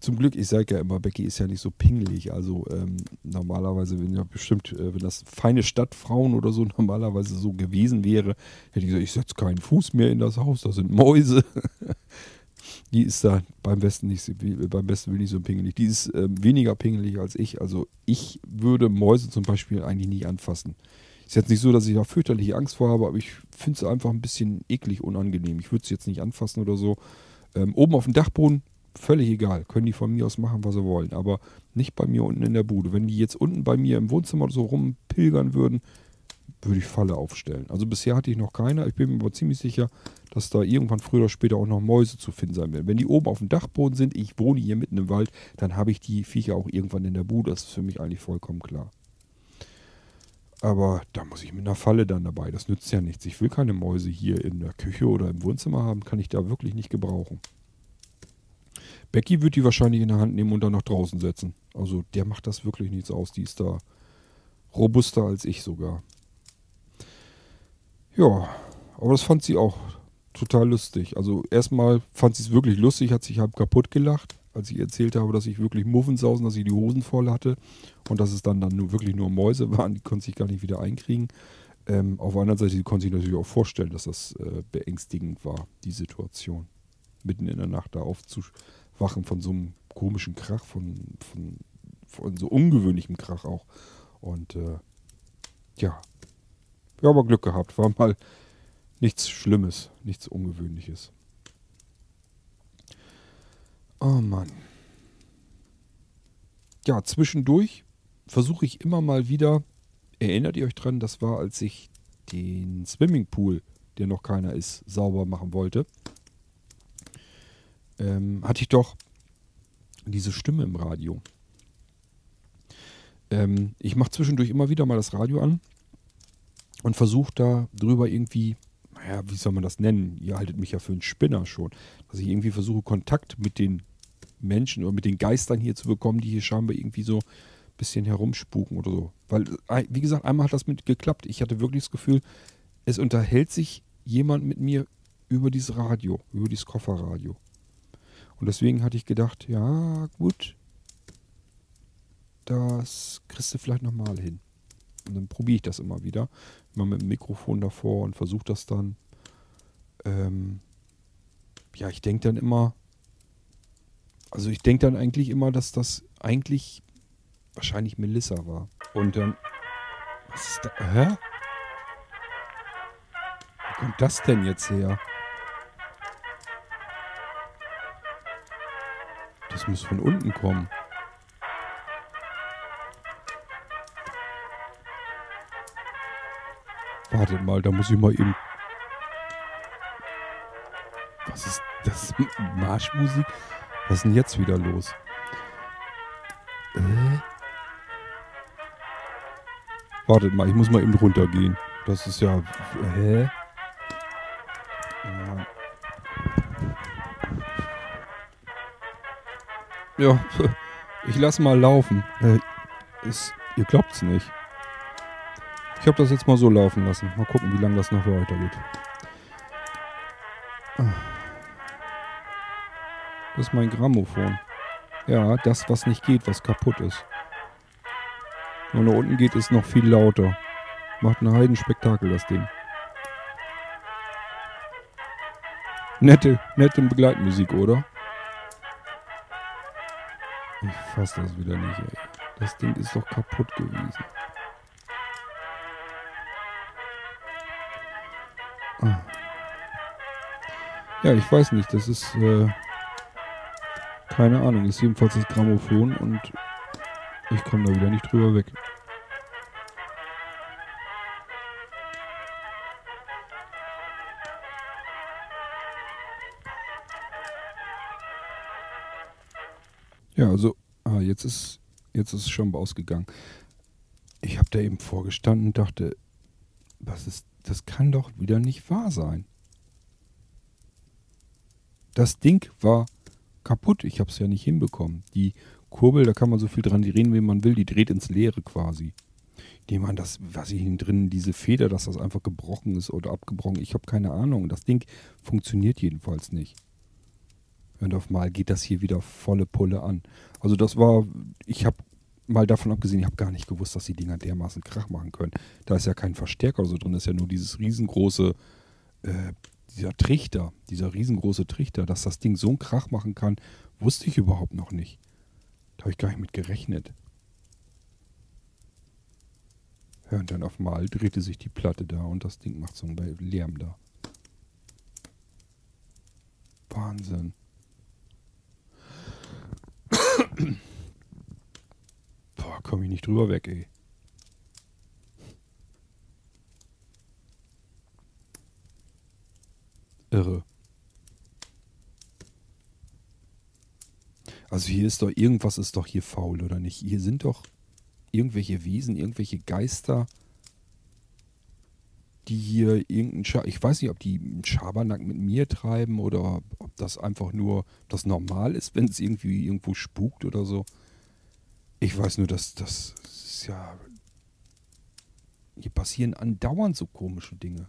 zum Glück, ich sage ja immer, Becky ist ja nicht so pingelig. Also ähm, normalerweise, wenn ja bestimmt, äh, wenn das feine Stadtfrauen oder so normalerweise so gewesen wäre, hätte ich gesagt, ich setze keinen Fuß mehr in das Haus, da sind Mäuse. die ist da beim besten nicht beim besten will nicht so pingelig. Die ist äh, weniger pingelig als ich. Also ich würde Mäuse zum Beispiel eigentlich nie anfassen. Ist jetzt nicht so, dass ich da fürchterliche Angst vor habe, aber ich finde es einfach ein bisschen eklig unangenehm. Ich würde es jetzt nicht anfassen oder so. Ähm, oben auf dem Dachboden völlig egal. Können die von mir aus machen, was sie wollen. Aber nicht bei mir unten in der Bude. Wenn die jetzt unten bei mir im Wohnzimmer so rumpilgern würden, würde ich Falle aufstellen. Also bisher hatte ich noch keine. Ich bin mir aber ziemlich sicher, dass da irgendwann früher oder später auch noch Mäuse zu finden sein werden. Wenn die oben auf dem Dachboden sind, ich wohne hier mitten im Wald, dann habe ich die Viecher auch irgendwann in der Bude. Das ist für mich eigentlich vollkommen klar. Aber da muss ich mit einer Falle dann dabei. Das nützt ja nichts. Ich will keine Mäuse hier in der Küche oder im Wohnzimmer haben. Kann ich da wirklich nicht gebrauchen. Becky wird die wahrscheinlich in der Hand nehmen und dann nach draußen setzen. Also der macht das wirklich nichts aus. Die ist da robuster als ich sogar. Ja, aber das fand sie auch total lustig. Also erstmal fand sie es wirklich lustig, hat sich halb kaputt gelacht, als ich erzählt habe, dass ich wirklich Muffensausen, dass ich die Hosen voll hatte und dass es dann, dann nur, wirklich nur Mäuse waren, die konnte sich gar nicht wieder einkriegen. Ähm, auf der anderen Seite konnte sich natürlich auch vorstellen, dass das äh, beängstigend war, die Situation. Mitten in der Nacht da aufzusch wachen von so einem komischen Krach, von, von, von so ungewöhnlichem Krach auch. Und äh, ja, wir haben aber Glück gehabt. War mal nichts Schlimmes, nichts Ungewöhnliches. Oh Mann. Ja, zwischendurch versuche ich immer mal wieder, erinnert ihr euch dran, das war, als ich den Swimmingpool, der noch keiner ist, sauber machen wollte ähm, hatte ich doch diese Stimme im Radio. Ähm, ich mache zwischendurch immer wieder mal das Radio an und versucht da drüber irgendwie, naja, wie soll man das nennen? Ihr haltet mich ja für einen Spinner schon. Dass ich irgendwie versuche, Kontakt mit den Menschen oder mit den Geistern hier zu bekommen, die hier scheinbar irgendwie so ein bisschen herumspuken oder so. Weil, äh, wie gesagt, einmal hat das mit geklappt. Ich hatte wirklich das Gefühl, es unterhält sich jemand mit mir über dieses Radio, über dieses Kofferradio. Und deswegen hatte ich gedacht, ja, gut, das kriegst du vielleicht nochmal hin. Und dann probiere ich das immer wieder. Immer mit dem Mikrofon davor und versuche das dann. Ähm, ja, ich denke dann immer, also ich denke dann eigentlich immer, dass das eigentlich wahrscheinlich Melissa war. Und dann. Was ist da? Hä? Wo kommt das denn jetzt her? Das muss von unten kommen. Warte mal, da muss ich mal eben. Was ist das? Marschmusik? Was ist denn jetzt wieder los? Äh? Wartet mal, ich muss mal eben runtergehen. Das ist ja. Hä? Ja, ich lass mal laufen. Äh, ist, ihr glaubt's nicht. Ich habe das jetzt mal so laufen lassen. Mal gucken, wie lange das noch weitergeht. Das ist mein Grammophon. Ja, das, was nicht geht, was kaputt ist. Und da unten geht es noch viel lauter. Macht ein Heidenspektakel, das Ding. Nette, nette Begleitmusik, oder? Fass das wieder nicht, ey. Das Ding ist doch kaputt gewesen. Ah. Ja, ich weiß nicht. Das ist, äh, keine Ahnung. Ist jedenfalls das Grammophon und ich komme da wieder nicht drüber weg. Ja, also, ah, jetzt ist, jetzt ist es schon ausgegangen. Ich habe da eben vorgestanden und dachte, was ist das kann doch wieder nicht wahr sein. Das Ding war kaputt. Ich habe es ja nicht hinbekommen. Die Kurbel, da kann man so viel dran drehen, wie man will. Die dreht ins Leere quasi. Ich nehme an, das, was ich hier drin, diese Feder, dass das einfach gebrochen ist oder abgebrochen. Ich habe keine Ahnung. Das Ding funktioniert jedenfalls nicht. Und auf mal geht das hier wieder volle Pulle an. Also das war, ich habe mal davon abgesehen, ich habe gar nicht gewusst, dass die Dinger dermaßen Krach machen können. Da ist ja kein Verstärker so drin, da ist ja nur dieses riesengroße, äh, dieser Trichter, dieser riesengroße Trichter, dass das Ding so einen Krach machen kann, wusste ich überhaupt noch nicht. Da habe ich gar nicht mit gerechnet. Ja, und dann auf einmal drehte sich die Platte da und das Ding macht so einen Lärm da. Wahnsinn. komme ich nicht drüber weg, ey. Irre. Also hier ist doch, irgendwas ist doch hier faul, oder nicht? Hier sind doch irgendwelche Wesen, irgendwelche Geister, die hier irgendeinen Scha Ich weiß nicht, ob die einen Schabernack mit mir treiben oder ob das einfach nur das normal ist, wenn es irgendwie irgendwo spukt oder so. Ich weiß nur, dass das ist ja. Hier passieren andauernd so komische Dinge.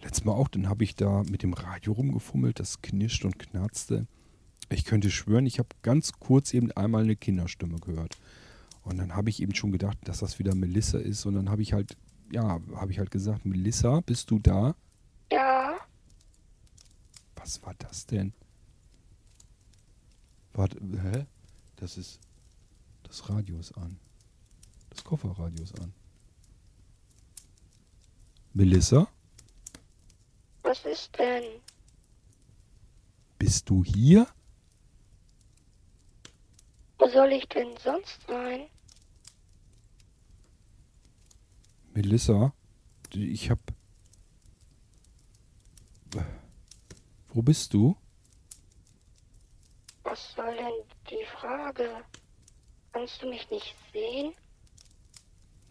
Letztes Mal auch, dann habe ich da mit dem Radio rumgefummelt, das knirscht und knarzte. Ich könnte schwören, ich habe ganz kurz eben einmal eine Kinderstimme gehört. Und dann habe ich eben schon gedacht, dass das wieder Melissa ist. Und dann habe ich halt, ja, habe ich halt gesagt, Melissa, bist du da? Ja. Was war das denn? Warte, hä? Das ist. Das Radio ist an. Das Kofferradio ist an. Melissa? Was ist denn? Bist du hier? Wo soll ich denn sonst sein? Melissa, ich hab. Wo bist du? Was soll denn die Frage? Kannst du mich nicht sehen?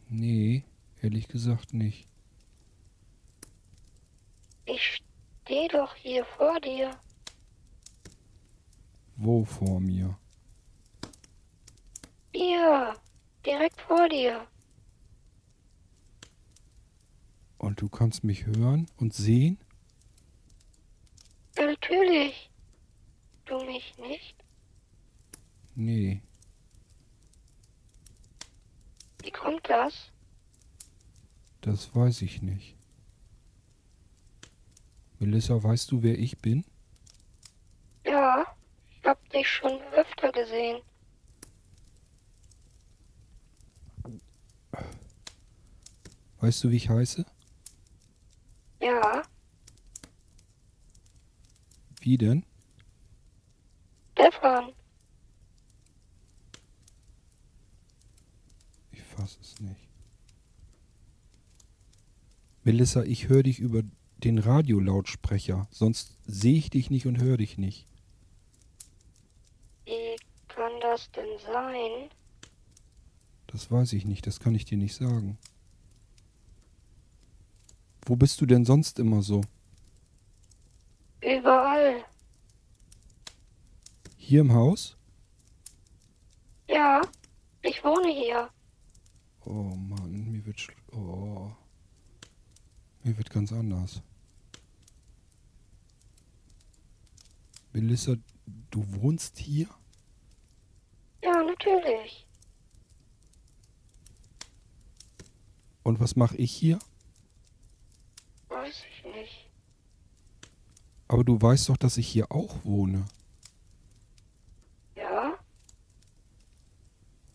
Nee, ehrlich gesagt nicht. Ich stehe doch hier vor dir. Wo vor mir? Hier, direkt vor dir. Und du kannst mich hören und sehen? Natürlich. Du mich nicht? Nee. Wie kommt das? Das weiß ich nicht. Melissa, weißt du, wer ich bin? Ja, ich hab dich schon öfter gesehen. Weißt du, wie ich heiße? Ja, Wie denn? Stefan. Ich fass es nicht. Melissa, ich höre dich über den Radiolautsprecher, sonst sehe ich dich nicht und höre dich nicht. Wie kann das denn sein? Das weiß ich nicht, das kann ich dir nicht sagen. Wo bist du denn sonst immer so? Überall. Hier im Haus? Ja, ich wohne hier. Oh Mann, mir wird schl oh. Mir wird ganz anders. Melissa, du wohnst hier? Ja, natürlich. Und was mache ich hier? Weiß ich nicht. Aber du weißt doch, dass ich hier auch wohne. Ja?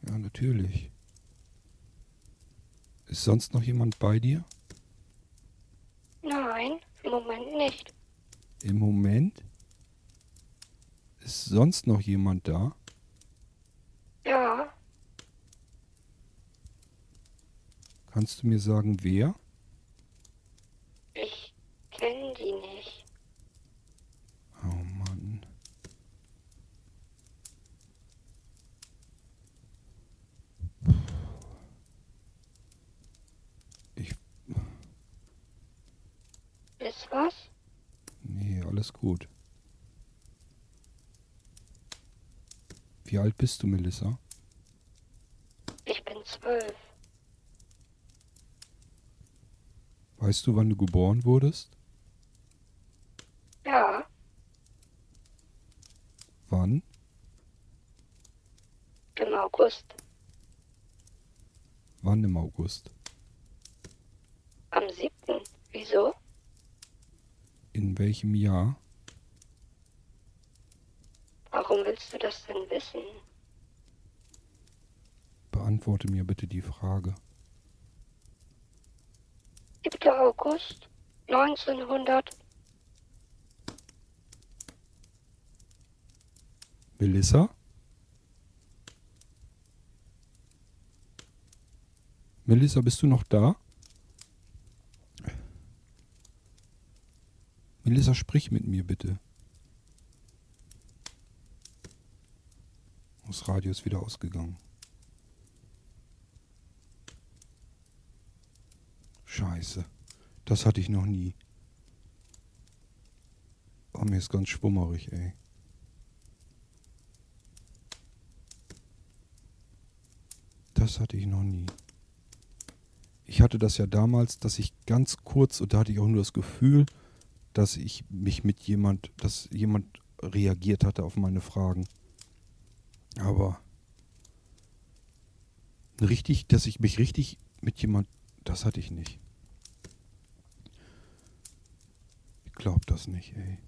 Ja, natürlich. Ist sonst noch jemand bei dir? Nein, im Moment nicht. Im Moment? Ist sonst noch jemand da? Ja, Kannst du mir sagen, wer? Kenne die nicht. Oh Mann. Ich. Ist was? Nee, alles gut. Wie alt bist du, Melissa? Ich bin zwölf. Weißt du, wann du geboren wurdest? Ja, Wann? im August. Wann im August? Am siebten. Wieso? In welchem Jahr? Warum willst du das denn wissen? Beantworte mir bitte die Frage. 7. August 1900. Melissa? Melissa, bist du noch da? Melissa, sprich mit mir bitte. Das Radio ist wieder ausgegangen. Scheiße. Das hatte ich noch nie. Oh, mir ist ganz schwummerig, ey. Das hatte ich noch nie. Ich hatte das ja damals, dass ich ganz kurz, und da hatte ich auch nur das Gefühl, dass ich mich mit jemand, dass jemand reagiert hatte auf meine Fragen. Aber richtig, dass ich mich richtig mit jemand, das hatte ich nicht. Ich glaub das nicht, ey.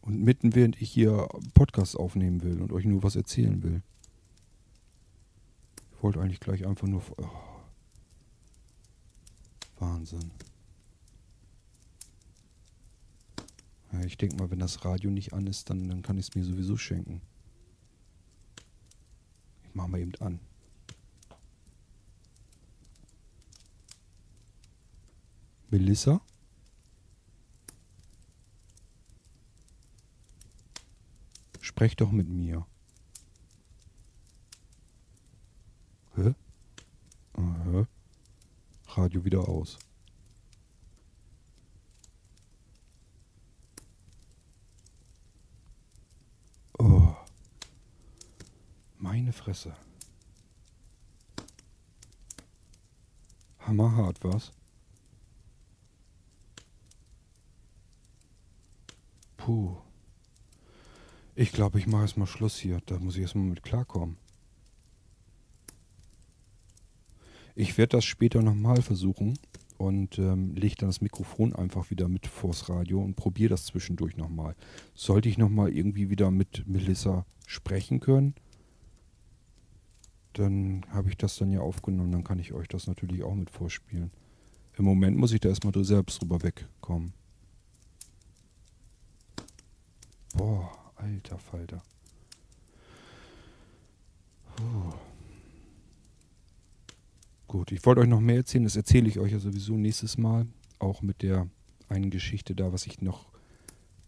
Und mitten während ich hier Podcast aufnehmen will und euch nur was erzählen will. Ich wollte eigentlich gleich einfach nur. Oh. Wahnsinn. Ich denke mal, wenn das Radio nicht an ist, dann, dann kann ich es mir sowieso schenken. Ich mache mal eben an. Melissa? Sprech doch mit mir. Hä? Aha. Radio wieder aus. Oh. Meine Fresse. Hammerhart, was? Puh. Ich glaube, ich mache erstmal Schluss hier. Da muss ich erstmal mit klarkommen. Ich werde das später nochmal versuchen und ähm, lege dann das Mikrofon einfach wieder mit vors Radio und probiere das zwischendurch nochmal. Sollte ich nochmal irgendwie wieder mit Melissa sprechen können, dann habe ich das dann ja aufgenommen, dann kann ich euch das natürlich auch mit vorspielen. Im Moment muss ich da erstmal selbst drüber wegkommen. Boah, alter Falter. Puh. Gut, ich wollte euch noch mehr erzählen, das erzähle ich euch ja sowieso nächstes Mal. Auch mit der einen Geschichte da, was ich noch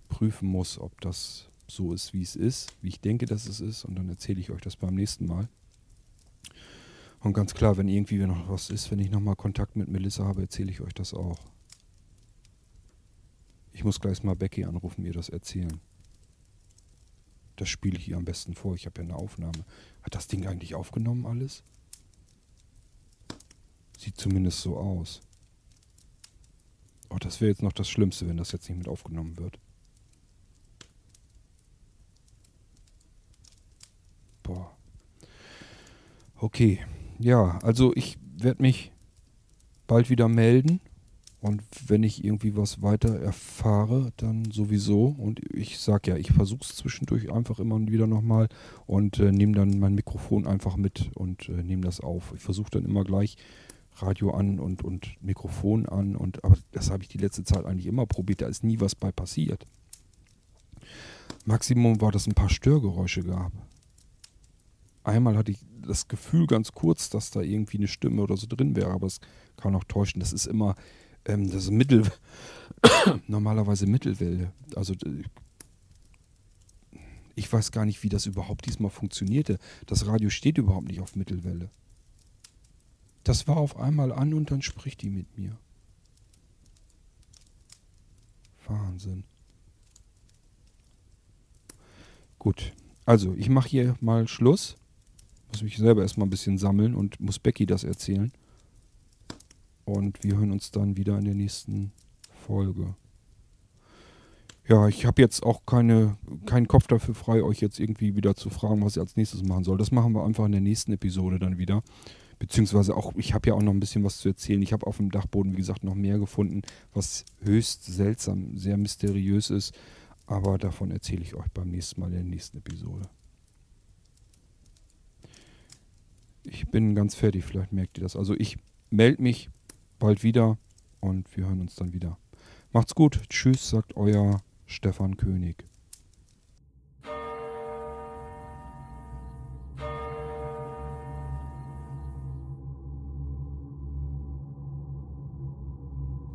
prüfen muss, ob das so ist, wie es ist, wie ich denke, dass es ist. Und dann erzähle ich euch das beim nächsten Mal. Und ganz klar, wenn irgendwie noch was ist, wenn ich nochmal Kontakt mit Melissa habe, erzähle ich euch das auch. Ich muss gleich mal Becky anrufen, ihr das erzählen. Das spiele ich ihr am besten vor. Ich habe ja eine Aufnahme. Hat das Ding eigentlich aufgenommen alles? Sieht zumindest so aus. Oh, das wäre jetzt noch das Schlimmste, wenn das jetzt nicht mit aufgenommen wird. Okay. Ja, also ich werde mich bald wieder melden. Und wenn ich irgendwie was weiter erfahre, dann sowieso. Und ich sag ja, ich versuche es zwischendurch einfach immer wieder nochmal und äh, nehme dann mein Mikrofon einfach mit und äh, nehme das auf. Ich versuche dann immer gleich Radio an und, und Mikrofon an. Und, aber das habe ich die letzte Zeit eigentlich immer probiert. Da ist nie was bei passiert. Maximum war, dass es ein paar Störgeräusche gab. Einmal hatte ich das Gefühl ganz kurz, dass da irgendwie eine Stimme oder so drin wäre, aber es kann auch täuschen. Das ist immer, ähm, das Mittel, normalerweise Mittelwelle. Also ich weiß gar nicht, wie das überhaupt diesmal funktionierte. Das Radio steht überhaupt nicht auf Mittelwelle. Das war auf einmal an und dann spricht die mit mir. Wahnsinn. Gut, also ich mache hier mal Schluss. Muss mich selber erstmal ein bisschen sammeln und muss Becky das erzählen. Und wir hören uns dann wieder in der nächsten Folge. Ja, ich habe jetzt auch keine, keinen Kopf dafür frei, euch jetzt irgendwie wieder zu fragen, was ich als nächstes machen soll. Das machen wir einfach in der nächsten Episode dann wieder. Beziehungsweise auch, ich habe ja auch noch ein bisschen was zu erzählen. Ich habe auf dem Dachboden, wie gesagt, noch mehr gefunden, was höchst seltsam, sehr mysteriös ist. Aber davon erzähle ich euch beim nächsten Mal in der nächsten Episode. Ich bin ganz fertig, vielleicht merkt ihr das. Also ich melde mich bald wieder und wir hören uns dann wieder. Macht's gut. Tschüss, sagt euer Stefan König.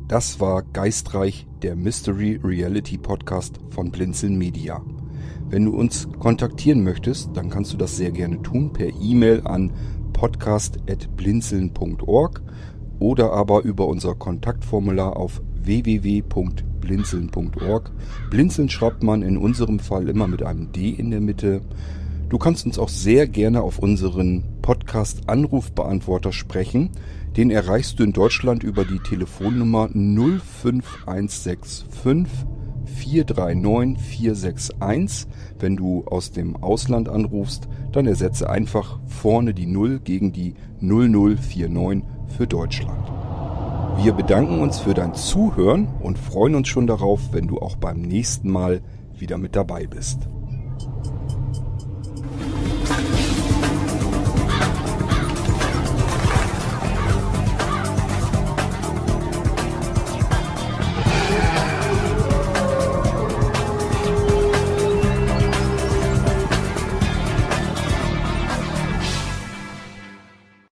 Das war Geistreich, der Mystery Reality Podcast von Blinzeln Media. Wenn du uns kontaktieren möchtest, dann kannst du das sehr gerne tun per E-Mail an podcast.blinzeln.org oder aber über unser Kontaktformular auf www.blinzeln.org. Blinzeln schreibt man in unserem Fall immer mit einem D in der Mitte. Du kannst uns auch sehr gerne auf unseren Podcast Anrufbeantworter sprechen. Den erreichst du in Deutschland über die Telefonnummer 05165 439461. Wenn du aus dem Ausland anrufst, dann ersetze einfach vorne die 0 gegen die 0049 für Deutschland. Wir bedanken uns für dein Zuhören und freuen uns schon darauf, wenn du auch beim nächsten Mal wieder mit dabei bist.